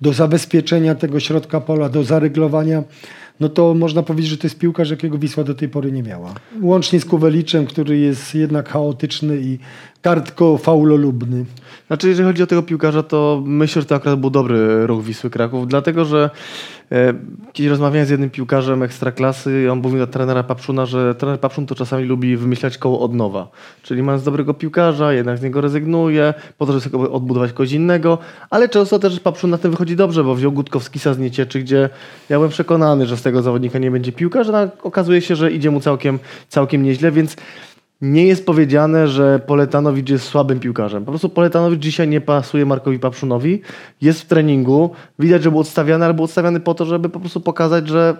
Speaker 1: do zabezpieczenia tego środka pola, do zaryglowania no to można powiedzieć, że to jest piłkarz, jakiego Wisła do tej pory nie miała. Łącznie z Kuweliczem, który jest jednak chaotyczny i kartko faulolubny.
Speaker 3: Znaczy, jeżeli chodzi o tego piłkarza, to myślę, że to akurat był dobry ruch Wisły Kraków, dlatego że e, kiedyś rozmawiałem z jednym piłkarzem ekstraklasy on mówił do trenera Papszuna, że trener Papszun to czasami lubi wymyślać koło od nowa. Czyli mając dobrego piłkarza, jednak z niego rezygnuje, po to, żeby sobie odbudować kogoś innego, ale często też Papszun na tym wychodzi dobrze, bo wziął Gutkowskisa z Niecieczy, gdzie ja byłem przekonany, że z tego zawodnika nie będzie piłkarza, no, okazuje się, że idzie mu całkiem, całkiem nieźle, więc nie jest powiedziane, że Poletanowicz jest słabym piłkarzem. Po prostu Poletanowicz dzisiaj nie pasuje Markowi Papszunowi. Jest w treningu. Widać, że był odstawiany, ale był odstawiany po to, żeby po prostu pokazać, że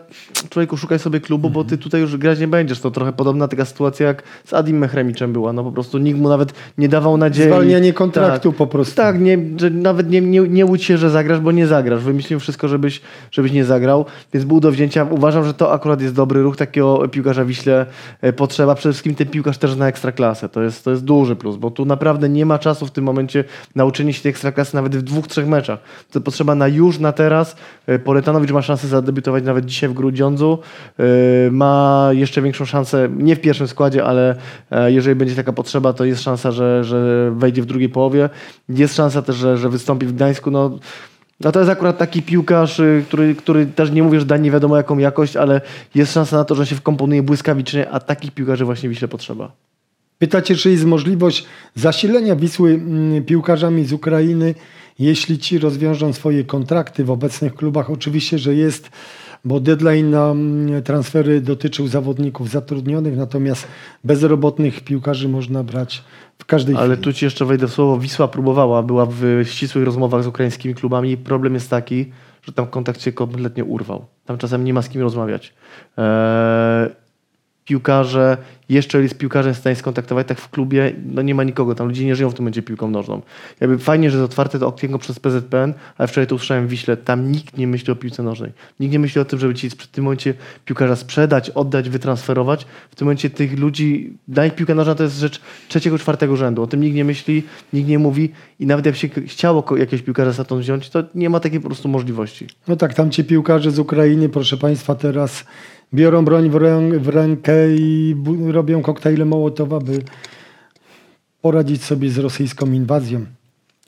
Speaker 3: człowieku szukaj sobie klubu, bo ty tutaj już grać nie będziesz. To trochę podobna taka sytuacja jak z Adim Mehremiczem była. No po prostu nikt mu nawet nie dawał nadziei.
Speaker 1: Zwalnianie kontraktu
Speaker 3: tak,
Speaker 1: po prostu.
Speaker 3: Tak, nie, że nawet nie, nie, nie łudź się, że zagrasz, bo nie zagrasz. Wymyślił wszystko, żebyś, żebyś nie zagrał, więc był do wzięcia. Uważam, że to akurat jest dobry ruch. Takiego piłkarza Wiśle e, potrzeba. Przede wszystkim ten piłkarz też na ekstraklasę. To jest, to jest duży plus, bo tu naprawdę nie ma czasu w tym momencie na uczenie się tej ekstraklasy nawet w dwóch, trzech meczach. To potrzeba na już, na teraz. E, Poletanowicz ma szansę zadebiutować nawet dzisiaj w Grudziądzu. E, Ma jeszcze większą szansę, nie w pierwszym składzie, ale e, jeżeli będzie taka potrzeba, to jest szansa, że, że wejdzie w drugiej połowie. Jest szansa też, że, że wystąpi w Gdańsku. No, no to jest akurat taki piłkarz, y, który, który też nie mówię, że da nie wiadomo jaką jakość, ale jest szansa na to, że się wkomponuje błyskawicznie, a takich piłkarzy właśnie Wiśle potrzeba.
Speaker 1: Pytacie, czy jest możliwość zasilenia Wisły mm, piłkarzami z Ukrainy, jeśli ci rozwiążą swoje kontrakty w obecnych klubach? Oczywiście, że jest, bo deadline na mm, transfery dotyczył zawodników zatrudnionych, natomiast bezrobotnych piłkarzy można brać w każdej
Speaker 3: Ale
Speaker 1: chwili.
Speaker 3: tu ci jeszcze wejdę w słowo. Wisła próbowała, była w ścisłych rozmowach z ukraińskimi klubami. Problem jest taki, że tam kontakt się kompletnie urwał. Tam czasem nie ma z kim rozmawiać. Eee, piłkarze, jeszcze jest piłkarzem w stanie skontaktować, tak w klubie no nie ma nikogo, tam ludzie nie żyją w tym momencie piłką nożną. Jakby fajnie, że jest otwarte to okienko przez PZPN, ale wczoraj to usłyszałem w Wiśle, tam nikt nie myśli o piłce nożnej. Nikt nie myśli o tym, żeby ci w tym momencie piłkarza sprzedać, oddać, wytransferować. W tym momencie tych ludzi, dla nich piłka nożna to jest rzecz trzeciego, czwartego rzędu. O tym nikt nie myśli, nikt nie mówi i nawet jak się chciało jakiegoś piłkarza stamtąd wziąć, to nie ma takiej po prostu możliwości.
Speaker 1: No tak, tam ci piłkarze z Ukrainy, proszę Państwa, teraz biorą broń w, rę, w rękę i robią koktajle Mołotowa, by poradzić sobie z rosyjską inwazją.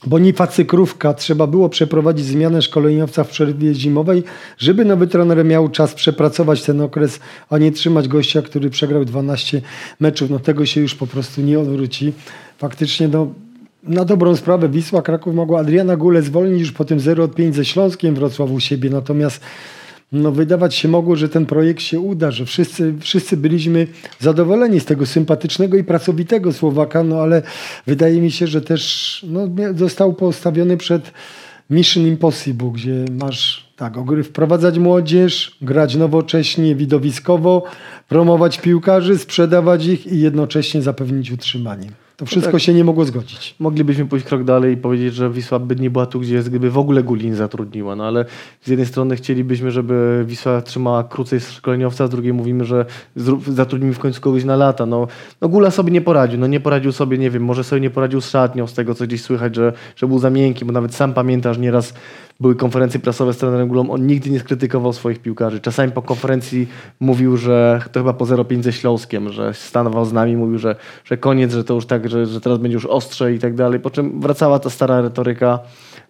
Speaker 1: Bonifacy Cykrówka trzeba było przeprowadzić zmianę szkoleniowca w przerwie zimowej, żeby nowy trener miał czas przepracować ten okres, a nie trzymać gościa, który przegrał 12 meczów. No tego się już po prostu nie odwróci. Faktycznie no, na dobrą sprawę Wisła Kraków mogła Adriana Gule zwolnić już po tym 0-5 ze Śląskiem Wrocław u siebie, natomiast no, wydawać się mogło, że ten projekt się uda, że wszyscy, wszyscy byliśmy zadowoleni z tego sympatycznego i pracowitego Słowaka, no ale wydaje mi się, że też no, został postawiony przed Mission Impossible, gdzie masz tak, wprowadzać młodzież, grać nowocześnie, widowiskowo, promować piłkarzy, sprzedawać ich i jednocześnie zapewnić utrzymanie. To wszystko
Speaker 3: tak.
Speaker 1: się nie mogło zgodzić.
Speaker 3: Moglibyśmy pójść krok dalej i powiedzieć, że Wisła by nie była tu, gdzie jest, gdyby w ogóle Gulin zatrudniła. No ale z jednej strony chcielibyśmy, żeby Wisła trzymała krócej szkoleniowca, z drugiej mówimy, że zatrudnimy w końcu kogoś na lata. No, no Gula sobie nie poradził. No nie poradził sobie, nie wiem, może sobie nie poradził z szatnią, z tego co gdzieś słychać, że, że był za miękki, bo nawet sam pamiętasz, nieraz były konferencje prasowe z trenerem Gulą, on nigdy nie skrytykował swoich piłkarzy. Czasami po konferencji mówił, że to chyba po 0,5 ze Śląskiem, że stanował z nami, mówił, że, że koniec, że to już tak, że, że teraz będzie już ostrze i tak dalej. Po czym wracała ta stara retoryka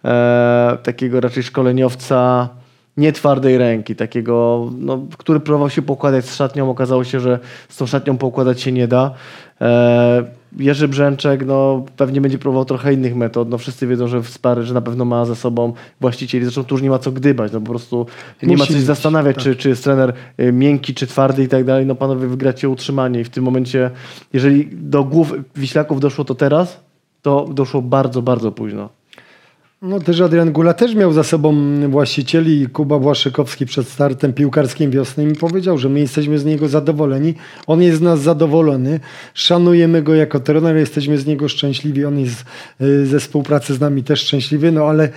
Speaker 3: e, takiego raczej szkoleniowca nie twardej ręki, takiego, no, który próbował się pokładać z szatnią. Okazało się, że z tą szatnią poukładać się nie da. E, Jerzy Brzęczek no, pewnie będzie próbował trochę innych metod. No, wszyscy wiedzą, że w Spary, że na pewno ma za sobą właścicieli. Zresztą tu już nie ma co gdybać. No, po prostu nie
Speaker 1: Musi
Speaker 3: ma co się zastanawiać,
Speaker 1: tak.
Speaker 3: czy, czy jest trener y, miękki, czy twardy i tak dalej. No panowie wygracie utrzymanie i w tym momencie, jeżeli do głów Wiślaków doszło to teraz, to doszło bardzo, bardzo późno.
Speaker 1: No też Adrian Gula też miał za sobą właścicieli. Kuba Błaszczykowski przed startem piłkarskim wiosny mi powiedział, że my jesteśmy z niego zadowoleni. On jest z nas zadowolony. Szanujemy go jako trener, jesteśmy z niego szczęśliwi. On jest y, ze współpracy z nami też szczęśliwy, no ale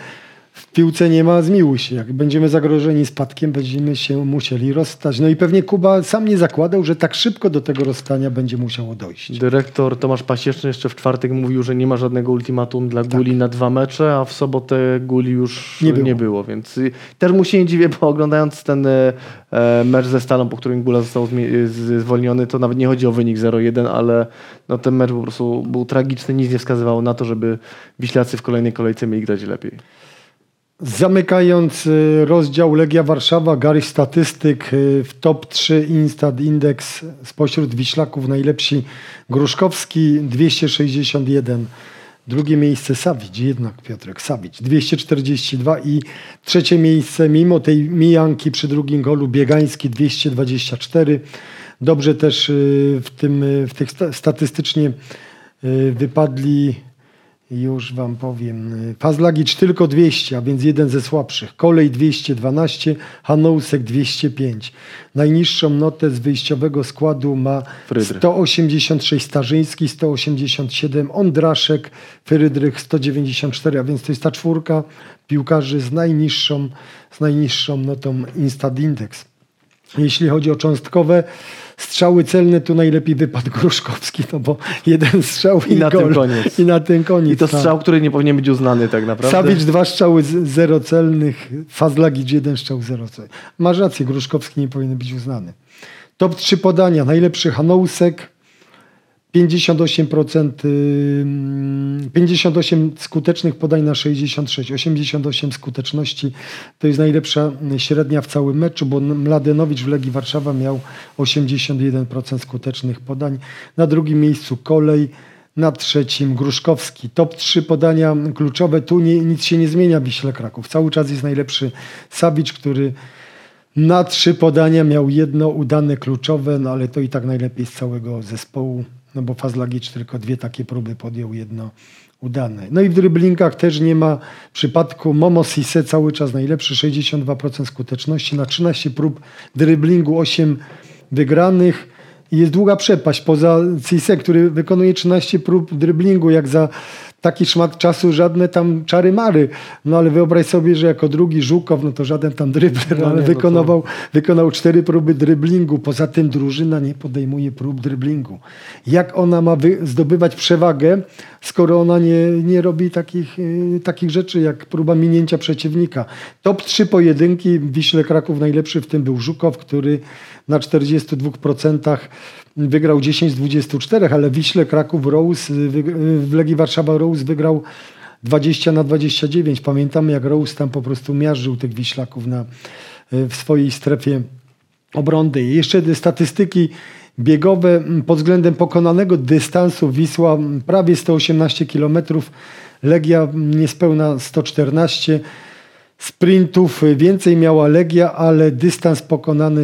Speaker 1: w piłce nie ma zmiłuj się. Jak będziemy zagrożeni spadkiem, będziemy się musieli rozstać. No i pewnie Kuba sam nie zakładał, że tak szybko do tego rozstania będzie musiało dojść.
Speaker 3: Dyrektor Tomasz Pasieczny jeszcze w czwartek mówił, że nie ma żadnego ultimatum dla Guli na dwa mecze, a w sobotę Guli już
Speaker 1: Tak. Nie
Speaker 3: nie
Speaker 1: było.
Speaker 3: było. więc y, też mu się nie dziwię, bo oglądając ten e, e, mecz ze Stalą, po którym Gula został z- zwolniony, to nawet nie chodzi o wynik 0-1, ale no, ten mecz po prostu był tragiczny, nic nie wskazywało na to, żeby Wiślacy w kolejnej kolejce mieli grać lepiej.
Speaker 1: Zamykając rozdział Legia Warszawa, Gary Statystyk y, w top 3 Instat Index spośród Wiślaków najlepsi Gruszkowski 261. Drugie miejsce Sawić, jednak Piotrek Sawić 242 i trzecie miejsce mimo tej mijanki przy drugim golu Biegański 224. Dobrze też y, w, tym, y, w tych statystycznie wypadli już wam powiem. Fazlagicz tylko 200, a więc jeden ze słabszych. Kolej 212, Hanousek 205. Najniższą notę z wyjściowego składu ma Frydrych. 186 Starzyński, 187 Ondraszek, Frydrych 194, a więc to jest ta czwórka piłkarzy z najniższą, z najniższą notą Instad Index. Jeśli chodzi o cząstkowe, strzały celne, tu najlepiej wypadł Gruszkowski, no bo jeden strzał i,
Speaker 3: I na
Speaker 1: gol.
Speaker 3: tym koniec.
Speaker 1: I na tym koniec.
Speaker 3: I to tak. strzał, który nie powinien być uznany tak naprawdę.
Speaker 1: Savic dwa strzały zero celnych, Fazlagic jeden strzał zero celnych. Masz rację, Gruszkowski nie powinien być uznany. Top 3 podania, najlepszy Hanousek, 58%, 58 skutecznych podań na 66, 88 skuteczności. To jest najlepsza średnia w całym meczu, bo Mladenowicz w Legii Warszawa miał 81% skutecznych podań. Na drugim miejscu Kolej, na trzecim Gruszkowski. Top 3 podania kluczowe. Tu nie, nic się nie zmienia w Wiśle Kraków. Cały czas jest najlepszy Sabicz, który na trzy podania miał jedno udane kluczowe, no ale to i tak najlepiej z całego zespołu no bo Fazlagicz tylko dwie takie próby podjął, jedno udane. No i w driblingach też nie ma przypadku. Momo Sisse cały czas najlepszy, 62% skuteczności na 13 prób driblingu, 8 wygranych. Jest długa przepaść poza Cisse, który wykonuje 13 prób driblingu, jak za taki szmat czasu, żadne tam czary mary. No ale wyobraź sobie, że jako drugi Żukow, no to żaden tam drybler, no, ale nie, wykonywał, wykonał cztery próby dryblingu. Poza tym drużyna nie podejmuje prób dryblingu. Jak ona ma zdobywać przewagę, skoro ona nie, nie robi takich, yy, takich rzeczy, jak próba minięcia przeciwnika. Top trzy pojedynki, Wiśle Kraków najlepszy w tym był Żukow, który na 42% wygrał 10 z 24, ale Wiśle Kraków Rose, w Legii Warszawa Rose wygrał 20 na 29. Pamiętamy jak Rose tam po prostu miażdżył tych Wiślaków na, w swojej strefie obrony. Jeszcze statystyki biegowe pod względem pokonanego dystansu Wisła prawie 118 km, Legia niespełna 114 sprintów więcej miała Legia, ale dystans pokonany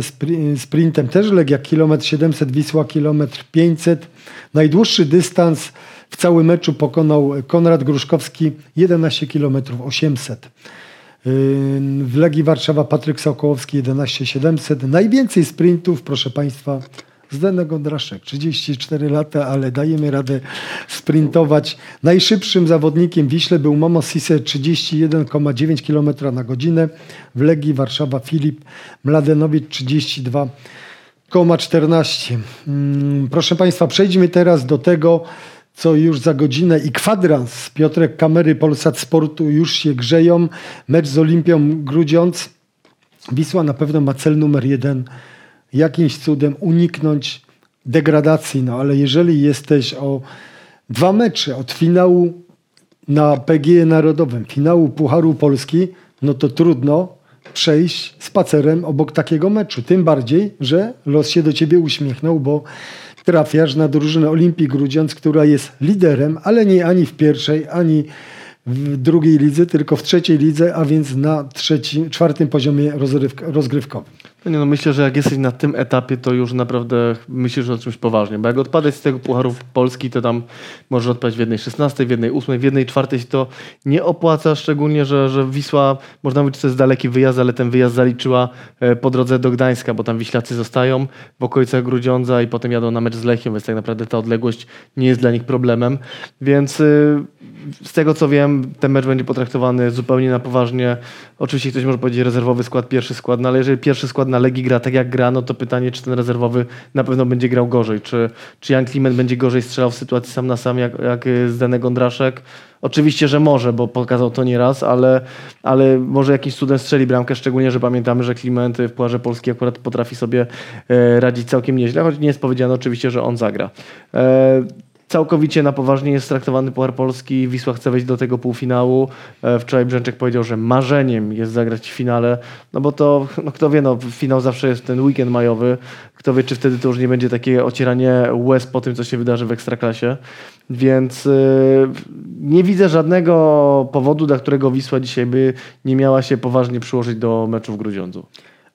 Speaker 1: sprintem też Legia, kilometr 700, Wisła kilometr 500. Najdłuższy dystans w całym meczu pokonał Konrad Gruszkowski 11 km 800. W Legii Warszawa Patryk Sokołowski 11 700. Najwięcej sprintów, proszę Państwa, Zdenek Ondraszek, 34 lata, ale dajemy radę sprintować. Najszybszym zawodnikiem Wiśle był Momo Sisse, 31,9 km na godzinę. W Legii Warszawa Filip Mladenowicz, 32,14. Hmm, proszę Państwa, przejdźmy teraz do tego, co już za godzinę i kwadrans. Piotrek Kamery Polsat Sportu już się grzeją. Mecz z Olimpią Grudziądz. Wisła na pewno ma cel numer jeden – jakimś cudem uniknąć degradacji. No ale jeżeli jesteś o dwa mecze od finału na PGE Narodowym, finału Pucharu Polski, no to trudno przejść spacerem obok takiego meczu. Tym bardziej, że los się do ciebie uśmiechnął, bo trafiasz na drużynę Olimpii Grudziądz, która jest liderem, ale nie ani w pierwszej, ani w drugiej lidze, tylko w trzeciej lidze, a więc na trzecim, czwartym poziomie rozgrywkowym.
Speaker 3: No nie, no myślę, że jak jesteś na tym etapie, to już naprawdę myślisz o czymś poważnie. Bo jak odpadać z tego Pucharu Polski, to tam możesz odpaść w jednej 16, w jednej 8, w jednej 4 to nie opłaca, szczególnie, że, że Wisła, można mówić, że to jest daleki wyjazd, ale ten wyjazd zaliczyła e, po drodze do Gdańska, bo tam Wiślacy zostają w okolicach Grudziądza i potem jadą na mecz z Lechią, więc tak naprawdę ta odległość nie jest dla nich problemem. Więc y, z tego co wiem, ten mecz będzie potraktowany zupełnie na poważnie. Oczywiście ktoś może powiedzieć rezerwowy skład, pierwszy skład, no ale jeżeli pierwszy skład na Legii gra tak jak gra, no to pytanie, czy ten rezerwowy na pewno będzie grał gorzej. Czy, czy Jan Kliment będzie gorzej strzelał w sytuacji sam na sam jak, jak Zdenek Gondraszek? Oczywiście, że może, bo pokazał to nieraz, ale, ale może jakiś cudem strzeli bramkę, szczególnie, że pamiętamy, że Kliment w Pucharze Polski akurat potrafi sobie e, radzić całkiem nieźle, choć nie jest powiedziane oczywiście, że on zagra. E, całkowicie na poważnie jest traktowany Puchar Polski. Wisła chce wejść do tego półfinału. E, wczoraj Brzęczek powiedział, że marzeniem jest zagrać w finale, no bo to, no kto wie, no finał zawsze jest ten weekend majowy. Kto wie, czy wtedy to już nie będzie takie ocieranie łez po tym, co się wydarzy w Ekstraklasie. Więc yy, nie widzę żadnego powodu, dla którego Wisła dzisiaj by nie miała się poważnie przyłożyć do meczu w Grudziądzu.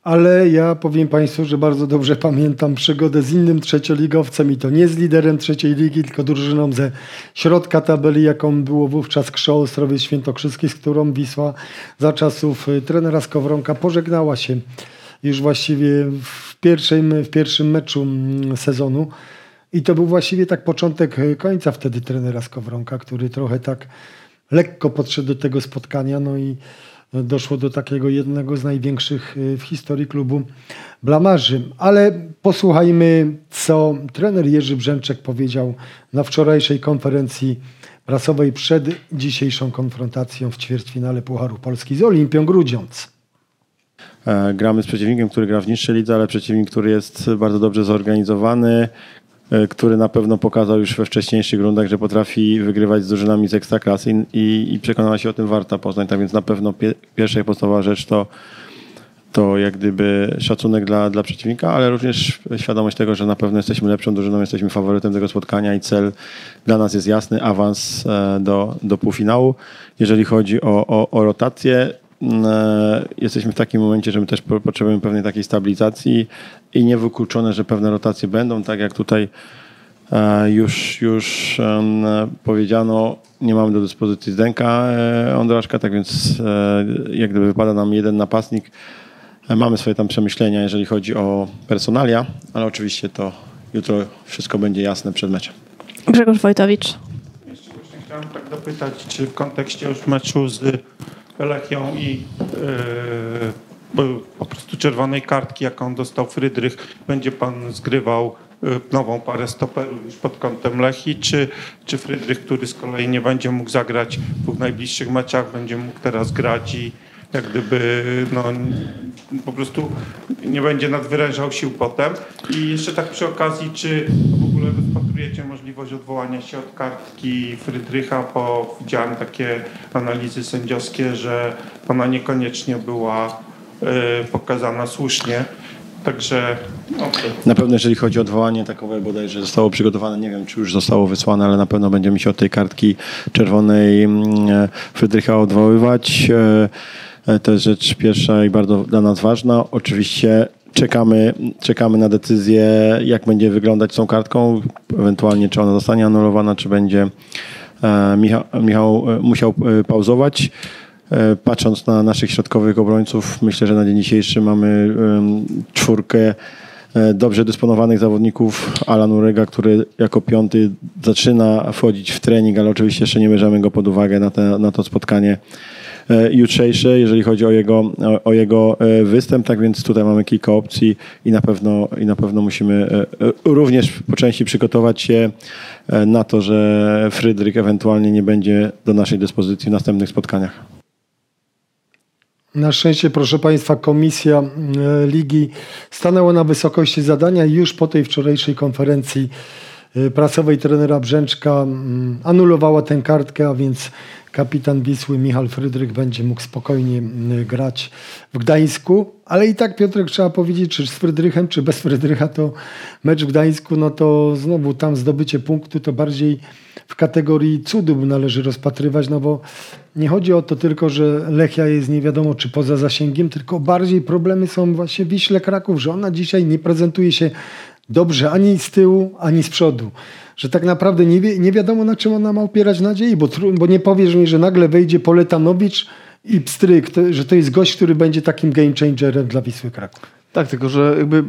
Speaker 1: Ale ja powiem Państwu, że bardzo dobrze pamiętam przygodę z innym trzecioligowcem i to nie z liderem trzeciej ligi, tylko drużyną ze środka tabeli, jaką było wówczas Krzo Ostrowiec Świętokrzyski, z którą Wisła za czasów y, trenera Skowronka pożegnała się już właściwie w pierwszym, w pierwszym meczu mm, sezonu. I to był właściwie tak początek y, końca wtedy trenera Skowronka, który trochę tak lekko podszedł do tego spotkania, no i doszło do takiego jednego z największych y, w historii klubu blamarzy. Ale posłuchajmy, co trener Jerzy Brzęczek powiedział na wczorajszej konferencji prasowej przed dzisiejszą konfrontacją w ćwierćfinale Pucharu Polski z Olimpią Grudziądz.
Speaker 4: E, gramy z przeciwnikiem, który gra w niższej lidze, ale przeciwnik, który jest bardzo dobrze zorganizowany, który na pewno pokazał już we wcześniejszych rundach, że potrafi wygrywać z drużynami z ekstraklasy i, i przekonała się o tym Warta Poznań. Tak więc na pewno pie, pierwsza i podstawowa rzecz to, to jak gdyby szacunek dla, dla przeciwnika, ale również świadomość tego, że na pewno jesteśmy lepszą drużyną, jesteśmy faworytem tego spotkania i cel dla nas jest jasny, awans e, do, do półfinału. Jeżeli chodzi o, o, o rotację, E, jesteśmy w takim momencie, że my też potrzebujemy pewnej takiej stabilizacji i niewykluczone, że pewne rotacje będą, tak jak tutaj e, już, już powiedziano, nie mamy do dyspozycji Zdenka e, Ondraszka, tak więc jak gdyby wypada nam jeden napastnik. Mamy swoje tam przemyślenia, jeżeli chodzi o personalia, ale oczywiście to jutro wszystko będzie jasne przed meczem.
Speaker 5: Grzegorz Wojtowicz.
Speaker 6: Jeszcze chciałem tak dopytać, czy w kontekście już meczu z Lechią i yy, po prostu czerwonej kartki, jaką dostał Frydrych, będzie pan zgrywał e, nową parę stoperów już pod kątem Lechi, czy, czy Frydrych, który z kolei nie będzie mógł zagrać w dwóch najbliższych meczach, będzie mógł teraz grać i jak gdyby no, po prostu nie będzie nadwyrężał sił potem. I jeszcze tak przy okazji, czy w ogóle rozpatrujecie możliwość odwołania się od kartki Frydrycha, bo widziałem takie analizy sędziowskie, że ona niekoniecznie była y, pokazana słusznie. Także. Okay.
Speaker 4: Na pewno, jeżeli chodzi o odwołanie takowe, bodajże zostało przygotowane, nie wiem, czy już zostało wysłane, ale na pewno będziemy się od tej kartki czerwonej mm, e, Frydrycha odwoływać. E, to jest rzecz pierwsza i bardzo dla nas ważna. Oczywiście czekamy, czekamy na decyzję, jak będzie wyglądać z tą kartką, ewentualnie czy ona zostanie anulowana, czy będzie e, Michał, Michał e, musiał pauzować. Patrząc na naszych środkowych obrońców, myślę, że na dzień dzisiejszy mamy czwórkę dobrze dysponowanych zawodników. Alan Urega, który jako piąty zaczyna wchodzić w trening, ale oczywiście jeszcze nie bierzemy go pod uwagę na, te, na to spotkanie E, jutrzejsze, jeżeli chodzi o jego, o jego e, występ, tak więc tutaj mamy kilka opcji i na pewno, i na pewno musimy e, również po części przygotować się na to, że Frydryk ewentualnie nie będzie do naszej dyspozycji w następnych spotkaniach.
Speaker 1: Na szczęście, proszę Państwa, komisja ligi stanęła na wysokości zadania i już po tej wczorajszej konferencji prasowej trenera Brzęczka anulowała tę kartkę, a więc kapitan Wisły Michał Frydrych będzie mógł spokojnie grać w Gdańsku, ale i tak Piotrek trzeba powiedzieć, czy z Frydrychem, czy bez Frydrycha to mecz w Gdańsku, no to znowu tam zdobycie punktu to bardziej w kategorii cudu należy rozpatrywać, no bo nie chodzi o to tylko, że Lechia jest nie wiadomo czy poza zasięgiem, tylko bardziej problemy są właśnie Wiśle Kraków, że ona dzisiaj nie prezentuje się dobrze ani z tyłu, ani z przodu że tak naprawdę nie, wie, nie wiadomo na czym ona ma opierać nadziei, bo, bo nie powiesz mi, że nagle wejdzie Poletanowicz i Pstryk, to, że to jest gość, który będzie takim game changerem dla Wisły Kraków.
Speaker 3: Tak, tylko że jakby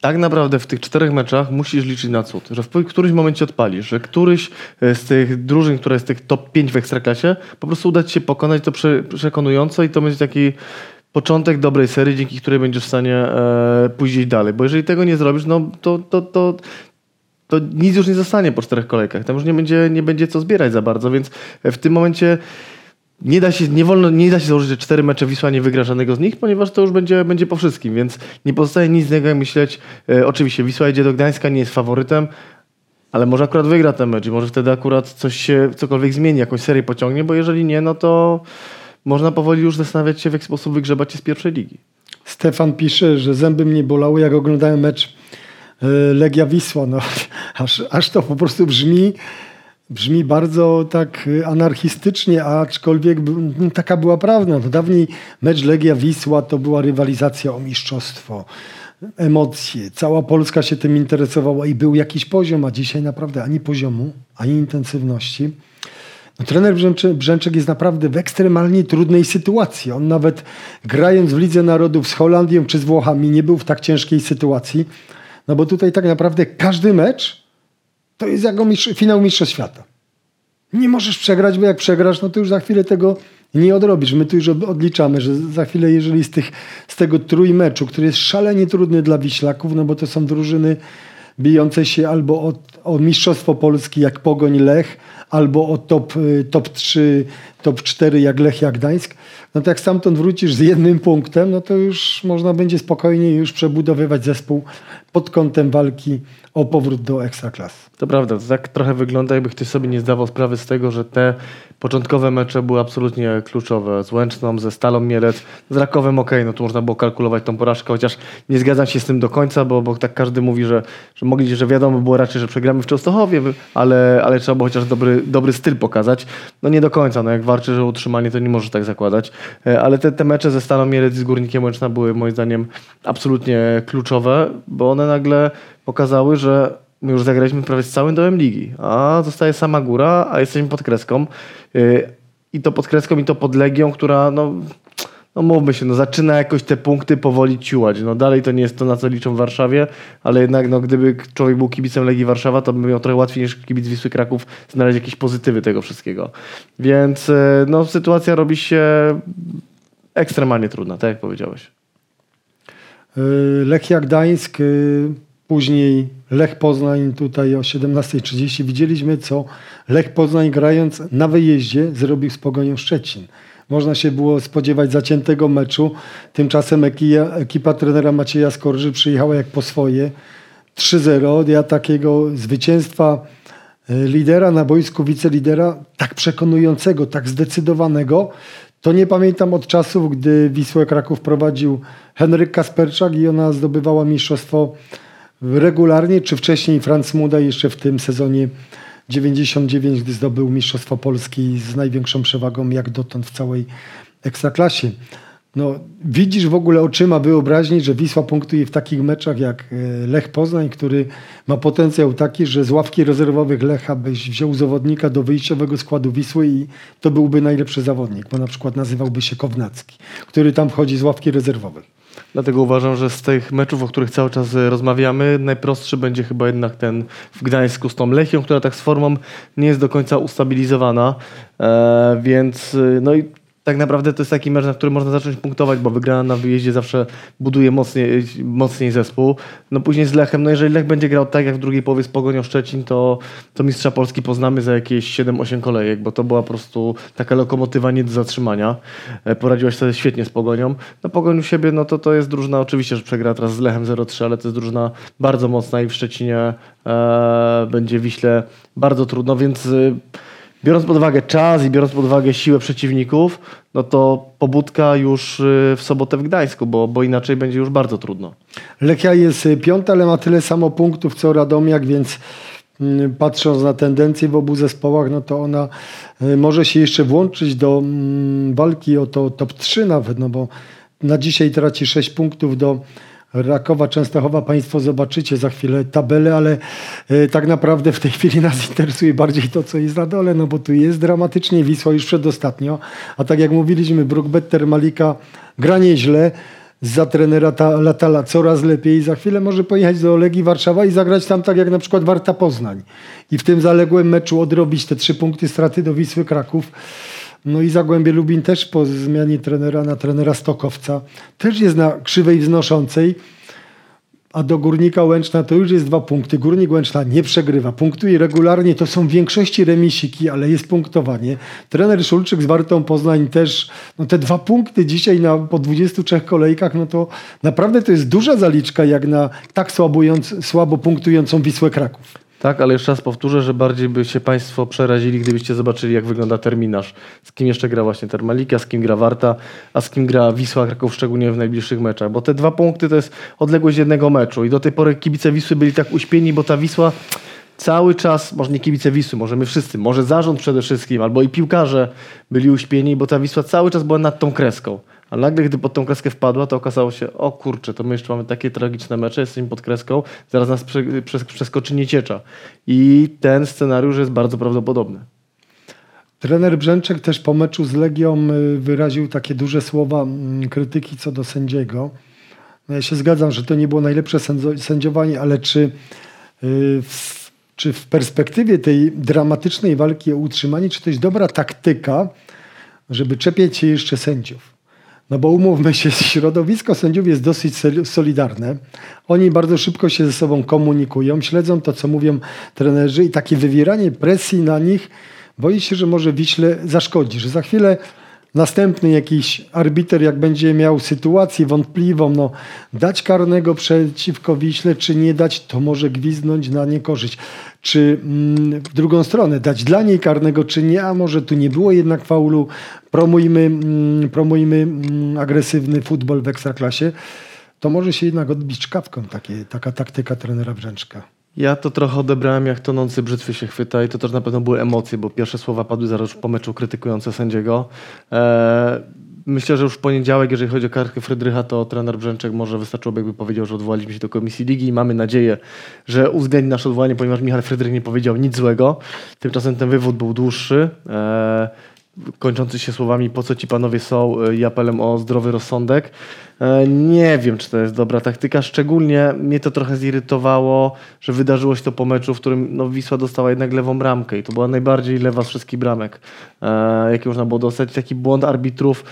Speaker 3: tak naprawdę w tych czterech meczach musisz liczyć na cud, że w którymś momencie odpalisz, że któryś e, z tych drużyn, która jest tych top 5 w Ekstraklasie, po prostu uda ci się pokonać to prze, przekonująco i to będzie taki początek dobrej serii, dzięki której będziesz w stanie e, pójść dalej. Bo jeżeli tego nie zrobisz, no to, to, to to nic już nie zostanie po czterech kolejkach. Tam już nie będzie, nie będzie co zbierać za bardzo, więc w tym momencie nie da się, nie wolno, nie da się założyć, że cztery mecze Wisła nie wygra żadnego z nich, ponieważ to już będzie, będzie po wszystkim, więc nie pozostaje nic innego jak myśleć. E, oczywiście Wisła idzie do Gdańska, nie jest faworytem, ale może akurat wygra ten mecz i może wtedy akurat coś się, cokolwiek zmieni, jakąś serię pociągnie, bo jeżeli nie, no to można powoli już zastanawiać się, w jaki sposób wygrzebać się z pierwszej ligi.
Speaker 1: Stefan pisze, że zęby mnie bolały, jak oglądałem mecz E, Legia Wisła. No, aż, aż to po prostu brzmi brzmi bardzo tak y, anarchistycznie, aczkolwiek no, taka była prawda. No, dawniej mecz Legia-Wisła to była rywalizacja o mistrzostwo, emocje. Cała Polska się tym interesowała i był jakiś poziom, a dzisiaj naprawdę ani poziomu, ani intensywności. No, trener Brzęczek jest naprawdę w ekstremalnie trudnej sytuacji. On nawet grając w Lidze Narodów z Holandią czy z Włochami nie był w tak ciężkiej sytuacji. No bo tutaj tak naprawdę każdy mecz to jest jako mistrz, finał Mistrzostw Świata. Nie możesz przegrać, bo jak przegrasz, no to już za chwilę tego nie odrobisz. My tu już odliczamy, że za chwilę, jeżeli z, tych, z tego trójmeczu, który jest szalenie trudny dla Wiślaków, no bo to są drużyny bijące się albo o, o Mistrzostwo Polski jak Pogoń Lech, albo o top, y, top 3, top 4 jak Lech, jak Gdańsk, no to jak stamtąd wrócisz z jednym punktem, no to już można będzie spokojnie już przebudowywać zespół pod kątem walki o powrót do ekstraklasy.
Speaker 3: To prawda, tak trochę wygląda, jakby ktoś sobie nie zdawał sprawy z tego, że te początkowe mecze były absolutnie kluczowe. Z Łęczną, ze Stalą Mielec, z Rakowem ok, no tu można było kalkulować tą porażkę, chociaż nie zgadzam się z tym do końca, bo, bo tak każdy mówi, że, że mogli, że wiadomo było raczej, że przegramy w Częstochowie, ale, ale trzeba było chociaż dobry, dobry styl pokazać. No nie do końca, no jak walczysz o utrzymanie, to nie możesz tak zakładać. E, ale te, te mecze ze Stalą Mielec i z Górnikiem Łęczna były moim zdaniem absolutnie kluczowe, bo one nagle pokazały, że my już zagraliśmy prawie z całym dołem ligi, a zostaje sama góra, a jesteśmy pod kreską. Y, I to pod kreską, i to pod Legią, która no, no mówmy się, no zaczyna jakoś te punkty powoli ciułać. No dalej to nie jest to, na co liczą w Warszawie, ale jednak no, gdyby człowiek był kibicem Legii Warszawa, to by miał trochę łatwiej niż kibic Wisły Kraków znaleźć jakieś pozytywy tego wszystkiego. Więc y, no, sytuacja robi się ekstremalnie trudna, tak jak powiedziałeś.
Speaker 1: Y, Lechia Gdańsk Później Lech Poznań tutaj o 17.30 widzieliśmy, co Lech Poznań grając na wyjeździe zrobił z Pogonią Szczecin. Można się było spodziewać zaciętego meczu. Tymczasem ekipa, ekipa trenera Macieja Skorży przyjechała jak po swoje. 3-0. Ja takiego zwycięstwa e, lidera na boisku, wicelidera, tak przekonującego, tak zdecydowanego, to nie pamiętam od czasów, gdy Wisłę Kraków prowadził Henryk Kasperczak i ona zdobywała mistrzostwo regularnie, czy wcześniej Franz Muda jeszcze w tym sezonie 99, gdy zdobył Mistrzostwo Polski z największą przewagą jak dotąd w całej Ekstraklasie. No, widzisz w ogóle oczyma wyobraźni, że Wisła punktuje w takich meczach jak e, Lech Poznań, który ma potencjał taki, że z ławki rezerwowych Lecha byś wziął zawodnika do wyjściowego składu Wisły i to byłby najlepszy zawodnik, bo na przykład nazywałby się Kownacki, który tam wchodzi z ławki rezerwowych.
Speaker 3: Dlatego uważam, że z tych meczów, o których cały czas e, rozmawiamy, najprostszy będzie chyba jednak ten w Gdańsku z tą Lechią, która tak z formą nie jest do końca ustabilizowana. E, więc e, no i tak naprawdę to jest taki mecz, na który można zacząć punktować, bo wygrana na wyjeździe zawsze buduje mocniej, mocniej zespół. No później z Lechem, no jeżeli Lech będzie grał tak jak w drugiej połowie z Pogonią Szczecin, to, to mistrza Polski poznamy za jakieś 7-8 kolejek, bo to była po prostu taka lokomotywa nie do zatrzymania. E, poradziłaś sobie świetnie z Pogonią. No Pogoń u siebie, no to to jest drużyna, oczywiście, że przegra teraz z Lechem 0-3, ale to jest drużyna bardzo mocna i w Szczecinie e, będzie Wiśle bardzo trudno, więc... E, biorąc pod uwagę czas i biorąc pod uwagę siłę przeciwników, no to pobudka już y, w sobotę w Gdańsku, bo, bo inaczej będzie już bardzo trudno.
Speaker 1: Lechia jest y, piąta, ale ma tyle samo punktów co Radomiak, więc mm, patrząc na tendencje w obu zespołach, no to ona y, może się jeszcze włączyć do mm, walki o to top 3 nawet, no bo na dzisiaj traci 6 punktów do Rakowa, Częstochowa. Państwo zobaczycie za chwilę tabelę, ale e, tak naprawdę w tej chwili nas interesuje bardziej to, co jest na dole, no bo tu jest dramatycznie Wisła już przedostatnio, a tak jak mówiliśmy, Brookbetter Malika gra nieźle, za trenera ta, Latala coraz lepiej. Za chwilę może pojechać do Legii Warszawa i zagrać tam tak jak na przykład Warta Poznań. I w tym zaległym meczu odrobić te trzy punkty straty do Wisły Kraków. No i Zagłębie Lubin też po zmianie trenera na trenera Stokowca też jest na krzywej wznoszącej, a do Górnika Łęczna to już jest dwa punkty. Górnik Łęczna nie przegrywa, punktuje regularnie, to są w większości remisiki, ale jest punktowanie. Trener Szulczyk z Wartą Poznań też, no te dwa punkty dzisiaj na, po 23 kolejkach, no to naprawdę to jest duża zaliczka jak na tak słabo punktującą Wisłę Kraków.
Speaker 3: Tak, ale jeszcze raz powtórzę, że bardziej by się Państwo przerazili, gdybyście zobaczyli, jak wygląda terminarz. Z kim jeszcze gra właśnie Termalika, z kim gra Warta, a z kim gra Wisła Kraków, szczególnie w najbliższych meczach. Bo te dwa punkty to jest odległość jednego meczu i do tej pory kibice Wisły byli tak uśpieni, bo ta Wisła cały czas, może nie kibice Wisły, może my wszyscy, może zarząd przede wszystkim, albo i piłkarze byli uśpieni, bo ta Wisła cały czas była nad tą kreską. A nagle, gdy pod tą kreskę wpadła, to okazało się, o kurczę, to my jeszcze mamy takie tragiczne mecze, jesteśmy pod kreską, zaraz nas prze, przes- przeskoczy nieciecza. I ten scenariusz jest bardzo prawdopodobny.
Speaker 1: Trener Brzęczek też po meczu z Legią y, wyraził takie duże słowa mm, krytyki co do sędziego. No ja się zgadzam, że to nie było najlepsze sędziowanie, ale czy, y, w, czy w perspektywie tej dramatycznej walki o utrzymanie, czy to jest dobra taktyka, żeby czepiać się jeszcze sędziów? No bo umówmy się, środowisko sędziów jest dosyć solidarne. Oni bardzo szybko się ze sobą komunikują, śledzą to, co mówią trenerzy i takie wywieranie presji na nich boi się, że może Wiśle zaszkodzi, że za chwilę następny jakiś arbiter, jak będzie miał sytuację wątpliwą, no, dać karnego przeciwko Wiśle, czy nie dać, to może gwiznąć na niekorzyść. Czy mm, w drugą stronę, dać dla niej karnego, czy nie, a może tu nie było jednak faulu, promujmy, mm, promujmy mm, agresywny futbol w Ekstraklasie, to może się jednak odbić czkawką takie, taka taktyka trenera Brzęczka.
Speaker 3: Ja to trochę odebrałem, jak tonący brzytwy się chwyta i to też na pewno były emocje, bo pierwsze słowa padły zaraz po meczu krytykujące sędziego. Eee, myślę, że już w poniedziałek, jeżeli chodzi o kartkę Frydrycha, to trener Brzęczek może wystarczyłoby, jakby powiedział, że odwołaliśmy się do Komisji Ligi i mamy nadzieję, że uwzględni nasze odwołanie, ponieważ Michał Frydrych nie powiedział nic złego. Tymczasem ten wywód był dłuższy. Eee, kończący się słowami, po co ci panowie są e, i apelem o zdrowy rozsądek. E, Nie wiem, czy to jest dobra taktyka. Szczególnie mnie to trochę zirytowało, że wydarzyło się to po meczu, w którym no, Wisła dostała jednak lewą bramkę i to była najbardziej lewa z wszystkich bramek, e, jakie można było dostać. Taki błąd arbitrów,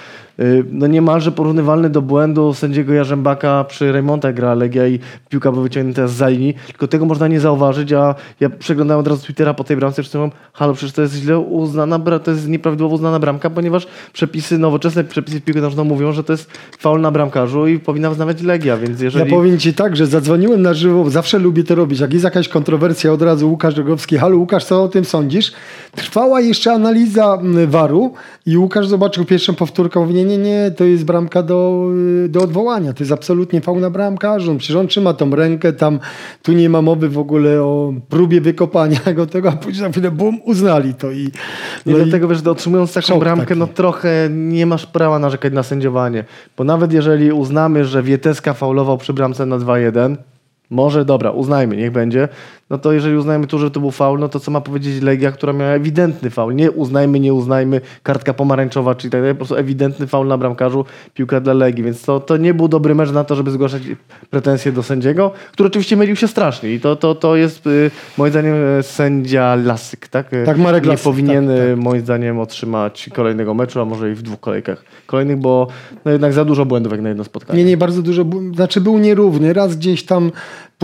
Speaker 3: no niemalże porównywalny do błędu sędziego Jarzębaka przy Reymonta jak gra Legia i piłka była wyciągnięta z linii. Tylko tego można nie zauważyć, a ja przeglądałem od razu Twittera po tej bramce, przy tym halo, przecież to jest źle uznana, to jest nieprawidłowo uznana bramka, ponieważ przepisy, nowoczesne przepisy w piłkę nożną mówią, że to jest faul na bramkarzu i powinna uznawać Legia, więc jeżeli...
Speaker 1: Ja powiem Ci tak, że zadzwoniłem na żywo, zawsze lubię to robić. Jak jest jakaś kontrowersja, od razu Łukasz Drogowski. Halo Łukasz, co o tym sądzisz? Trwała jeszcze analiza mm, waru i Łukasz zobaczył pierwszą powtórkę. Mówi, nie, nie, nie, to jest bramka do, y, do odwołania. To jest absolutnie faul na bramkarzu. Przecież on trzyma tą rękę, tam tu nie ma mowy w ogóle o próbie wykopania go tego, a później za chwilę bum, uznali to. I,
Speaker 3: I
Speaker 1: no
Speaker 3: dlatego, wiesz, że otrzymując taką bramkę,
Speaker 1: taki.
Speaker 3: no trochę nie masz prawa narzekać na sędziowanie. Bo nawet jeżeli uznamy, że Wieteska faulował przy bramce na 2-1, może dobra, uznajmy, niech będzie, no to jeżeli uznajmy tu, że to był faul, no to co ma powiedzieć Legia, która miała ewidentny faul. Nie uznajmy, nie uznajmy, kartka pomarańczowa, czy tak dalej, po prostu ewidentny faul na bramkarzu, piłka dla Legii, więc to, to nie był dobry mecz na to, żeby zgłaszać pretensje do sędziego, który oczywiście mylił się strasznie i to, to, to jest y, moim zdaniem e, sędzia Lasyk, tak? Y,
Speaker 1: Tak, Marek
Speaker 3: Nie
Speaker 1: Lasyk,
Speaker 3: powinien
Speaker 1: tak,
Speaker 3: y, moim zdaniem otrzymać kolejnego meczu, a może i w dwóch kolejkach kolejnych, bo no jednak za dużo błędów jak na jedno spotkanie.
Speaker 1: Nie, nie, bardzo dużo. Znaczy był nierówny. Raz gdzieś tam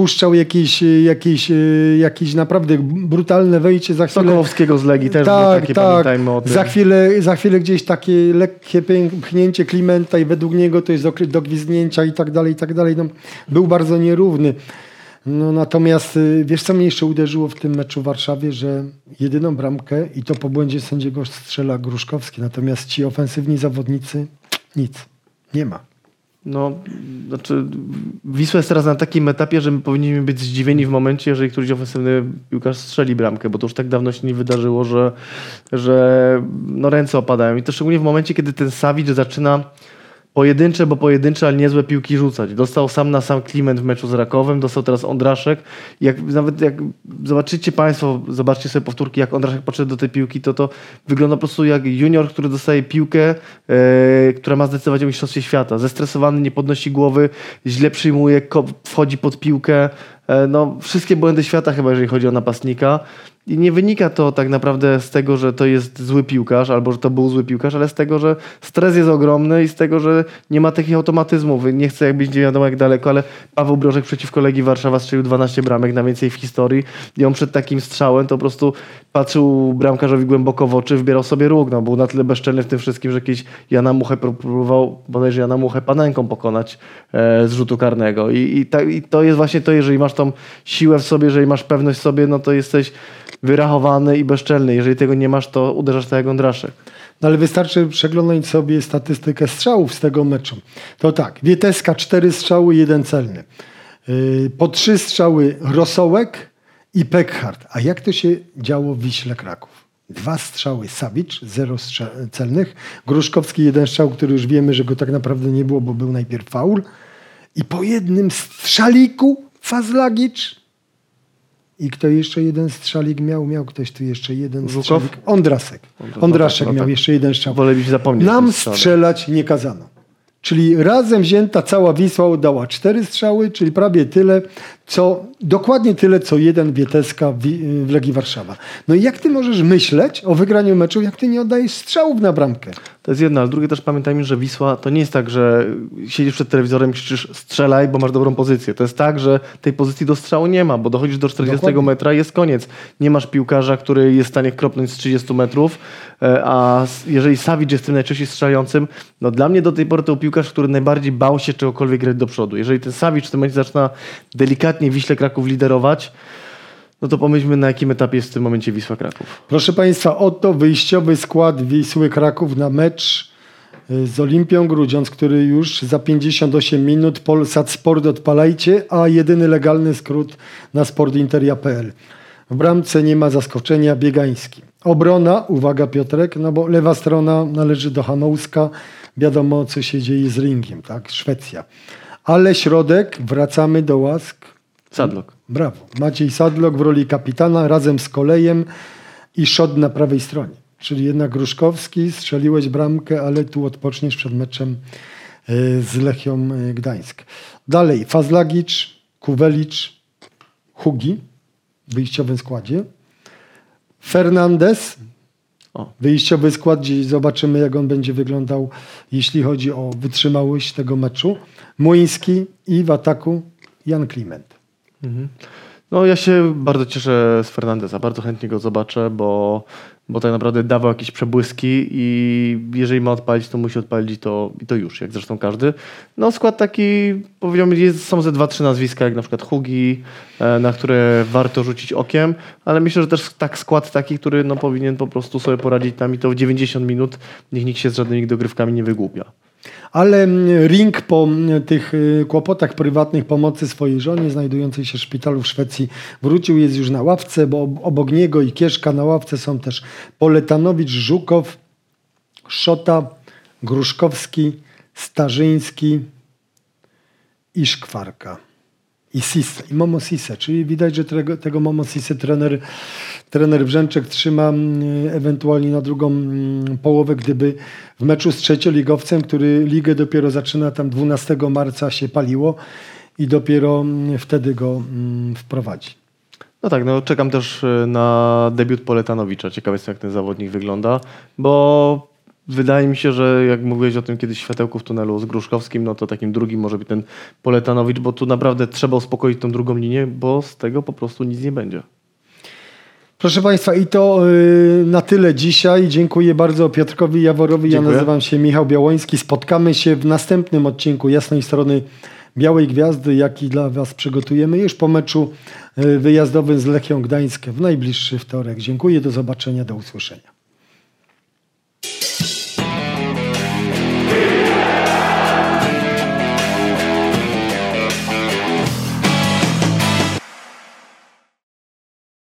Speaker 1: puszczał jakieś, jakieś, jakieś naprawdę brutalne wejście. Za chwilę,
Speaker 3: Sokołowskiego z Legii też
Speaker 1: tak,
Speaker 3: takie,
Speaker 1: tak.
Speaker 3: pamiętajmy o tym.
Speaker 1: Za chwilę, za chwilę gdzieś takie lekkie pchnięcie Klimenta i według niego to jest do, do gwizdnięcia i tak dalej, i tak dalej. No, był bardzo nierówny. No, natomiast y, wiesz, co mnie jeszcze uderzyło w tym meczu w Warszawie, że jedyną bramkę i to po błędzie sędziego strzela Gruszkowski, natomiast ci ofensywni zawodnicy nic, nie ma.
Speaker 3: No, znaczy Wisła jest teraz na takim etapie, że my powinniśmy być zdziwieni w momencie, jeżeli któryś ofensywny piłkarz strzeli bramkę, bo to już tak dawno się nie wydarzyło, że, że no ręce opadają. I to szczególnie w momencie, kiedy ten Savic zaczyna pojedyncze, bo pojedyncze, ale niezłe piłki rzucać. Dostał sam na sam Kliment w meczu z Rakowem, dostał teraz Ondraszek. Jak, nawet jak zobaczycie Państwo, zobaczcie sobie powtórki, jak Ondraszek podszedł do tej piłki, to to wygląda po prostu jak junior, który dostaje piłkę, e, która ma zdecydować o mistrzostwie świata. Zestresowany, nie podnosi głowy, źle przyjmuje, wchodzi pod piłkę. E, no, wszystkie błędy świata chyba, jeżeli chodzi o napastnika. I nie wynika to tak naprawdę z tego, że to jest zły piłkarz, albo że to był zły piłkarz, ale z tego, że stres jest ogromny i z tego, że nie ma takich automatyzmów. Nie chcę jak być nie wiadomo jak daleko, ale Paweł Brożek przeciwko Legii Warszawa strzelił 12 bramek, na więcej w historii. I on przed takim strzałem to po prostu patrzył bramkarzowi głęboko w oczy, wybierał sobie róg. No, był na tyle bezczelny w tym wszystkim, że jakiś Jana Muchę próbował bodajże Jana Muchę panenką pokonać e, z rzutu karnego. I, i, ta, I to jest właśnie to, jeżeli masz tą siłę w sobie, jeżeli masz pewność w sobie, no to jesteś wyrachowany i bezczelny. Jeżeli tego nie masz, to uderzasz tak jak Ondraszek.
Speaker 1: No ale wystarczy przeglądać sobie statystykę strzałów z tego meczu. To tak, Wieteska cztery strzały, jeden celny. Yy, Po trzy strzały Rosołek i Pekhart. A jak to się działo w Wiśle Kraków? Dwa strzały Sawicz, zero strza- celnych. Gruszkowski jeden strzał, który już wiemy, że go tak naprawdę nie było, bo był najpierw faul. I po jednym strzaliku Fazlagicz. I kto jeszcze jeden strzalik miał? Miał ktoś tu jeszcze jeden
Speaker 3: Żukow?
Speaker 1: strzalik? Ondrasek.
Speaker 3: Ondrasek,
Speaker 1: Ondraszek
Speaker 3: no
Speaker 1: miał
Speaker 3: tak.
Speaker 1: jeszcze jeden strzał.
Speaker 3: Wolelibyśmy zapomnieć
Speaker 1: Nam strzelać nie kazano. Czyli razem wzięta cała Wisła oddała cztery strzały, czyli prawie tyle, co dokładnie tyle, co jeden Wieteska w, Legii Warszawa. No i jak ty możesz myśleć o wygraniu meczu, jak ty nie oddajesz strzałów na bramkę?
Speaker 3: To jest jedno, ale drugie też pamiętajmy, że Wisła to nie jest tak, że siedzisz przed telewizorem i krzyczysz strzelaj, bo masz dobrą pozycję. To jest tak, że tej pozycji do strzału nie ma, bo dochodzisz do 40
Speaker 1: Dokładnie.
Speaker 3: metra i jest koniec. Nie masz piłkarza, który jest w stanie kropnąć z 30 metrów, e, a jeżeli Savic jest tym najczęściej strzelającym, no dla mnie do tej pory to był piłkarz, który najbardziej bał się czegokolwiek grać do przodu. Jeżeli ten Savic w tym momencie zaczyna delikatnie Wiśle Kraków liderować, no to pomyślmy na jakim etapie jest w tym momencie Wisła Kraków.
Speaker 1: Proszę Państwa, oto wyjściowy skład Wisły Kraków na mecz y, z Olimpią Grudziądz, który już za 58 minut Polsat Sport odpalajcie, a jedyny legalny skrót na sportinteria.pl. W bramce nie ma zaskoczenia Biegański. Obrona, uwaga Piotrek, no bo lewa strona należy do Hanouska. Wiadomo, co się dzieje z ringiem, tak? Szwecja. Ale środek, wracamy do łask.
Speaker 3: Sadlok.
Speaker 1: Brawo. Maciej Sadlok w roli kapitana razem z Kolejem i Szod na prawej stronie. Czyli jednak Gruszkowski, strzeliłeś bramkę, ale tu odpoczniesz przed meczem y, z Lechią y, Gdańsk. Dalej, Fazlagicz, Kuwelicz, Hugi w wyjściowym składzie. Fernandez,
Speaker 3: O.
Speaker 1: wyjściowy skład, gdzie zobaczymy jak on będzie wyglądał, jeśli chodzi o wytrzymałość tego meczu. Młyński i w ataku Jan Kliment.
Speaker 3: No ja się bardzo cieszę z Fernandeza, bardzo chętnie go zobaczę, bo, bo tak naprawdę dawał jakieś przebłyski i jeżeli ma odpalić, to musi odpalić to, i to już, jak zresztą każdy. No skład taki, powiedziałbym, jest, są ze dwa, trzy nazwiska, jak na przykład Hugi, e, na które warto rzucić okiem, ale myślę, że też tak skład taki, który no, powinien po prostu sobie poradzić tam i to w 90 minut, niech nikt się z żadnymi dogrywkami nie wygłupia.
Speaker 1: Ale mm, Ring po mm, tych y, kłopotach prywatnych pomocy swojej żonie, znajdującej się w szpitalu w Szwecji, wrócił, jest już na ławce, bo ob- obok niego i Kieszka na ławce są też Poletanowicz, Żukow, Szota, Gruszkowski, Starzyński i Szkwarka. I Sisse, i Momo Sisse, czyli widać, że tego, tego Momo Sisse trener, trener Brzęczek trzyma mm, ewentualnie na drugą mm, połowę, gdyby w meczu z trzecioligowcem, który ligę dopiero zaczyna, tam 12 marca się paliło i dopiero mm, wtedy go wprowadzi.
Speaker 3: No tak, no czekam też y, na debiut Poletanowicza. Ciekawy jestem, jak ten zawodnik wygląda, bo wydaje mi się, że jak mówiłeś o tym kiedyś światełku w tunelu z Gruszkowskim, no to takim drugim może być ten Poletanowicz, bo tu naprawdę trzeba uspokoić tą drugą linię, bo z tego po prostu nic nie będzie.
Speaker 1: Proszę Państwa, i to y, na tyle dzisiaj. Dziękuję bardzo Piotrkowi Jaworowi.
Speaker 3: Dziękuję.
Speaker 1: Ja nazywam się Michał Białoński. Spotkamy się w następnym odcinku Jasnej Strony Białej Gwiazdy, jaki dla Was przygotujemy już po meczu y, wyjazdowym z Lechią Gdańsk w najbliższy wtorek. Dziękuję, do zobaczenia, do usłyszenia.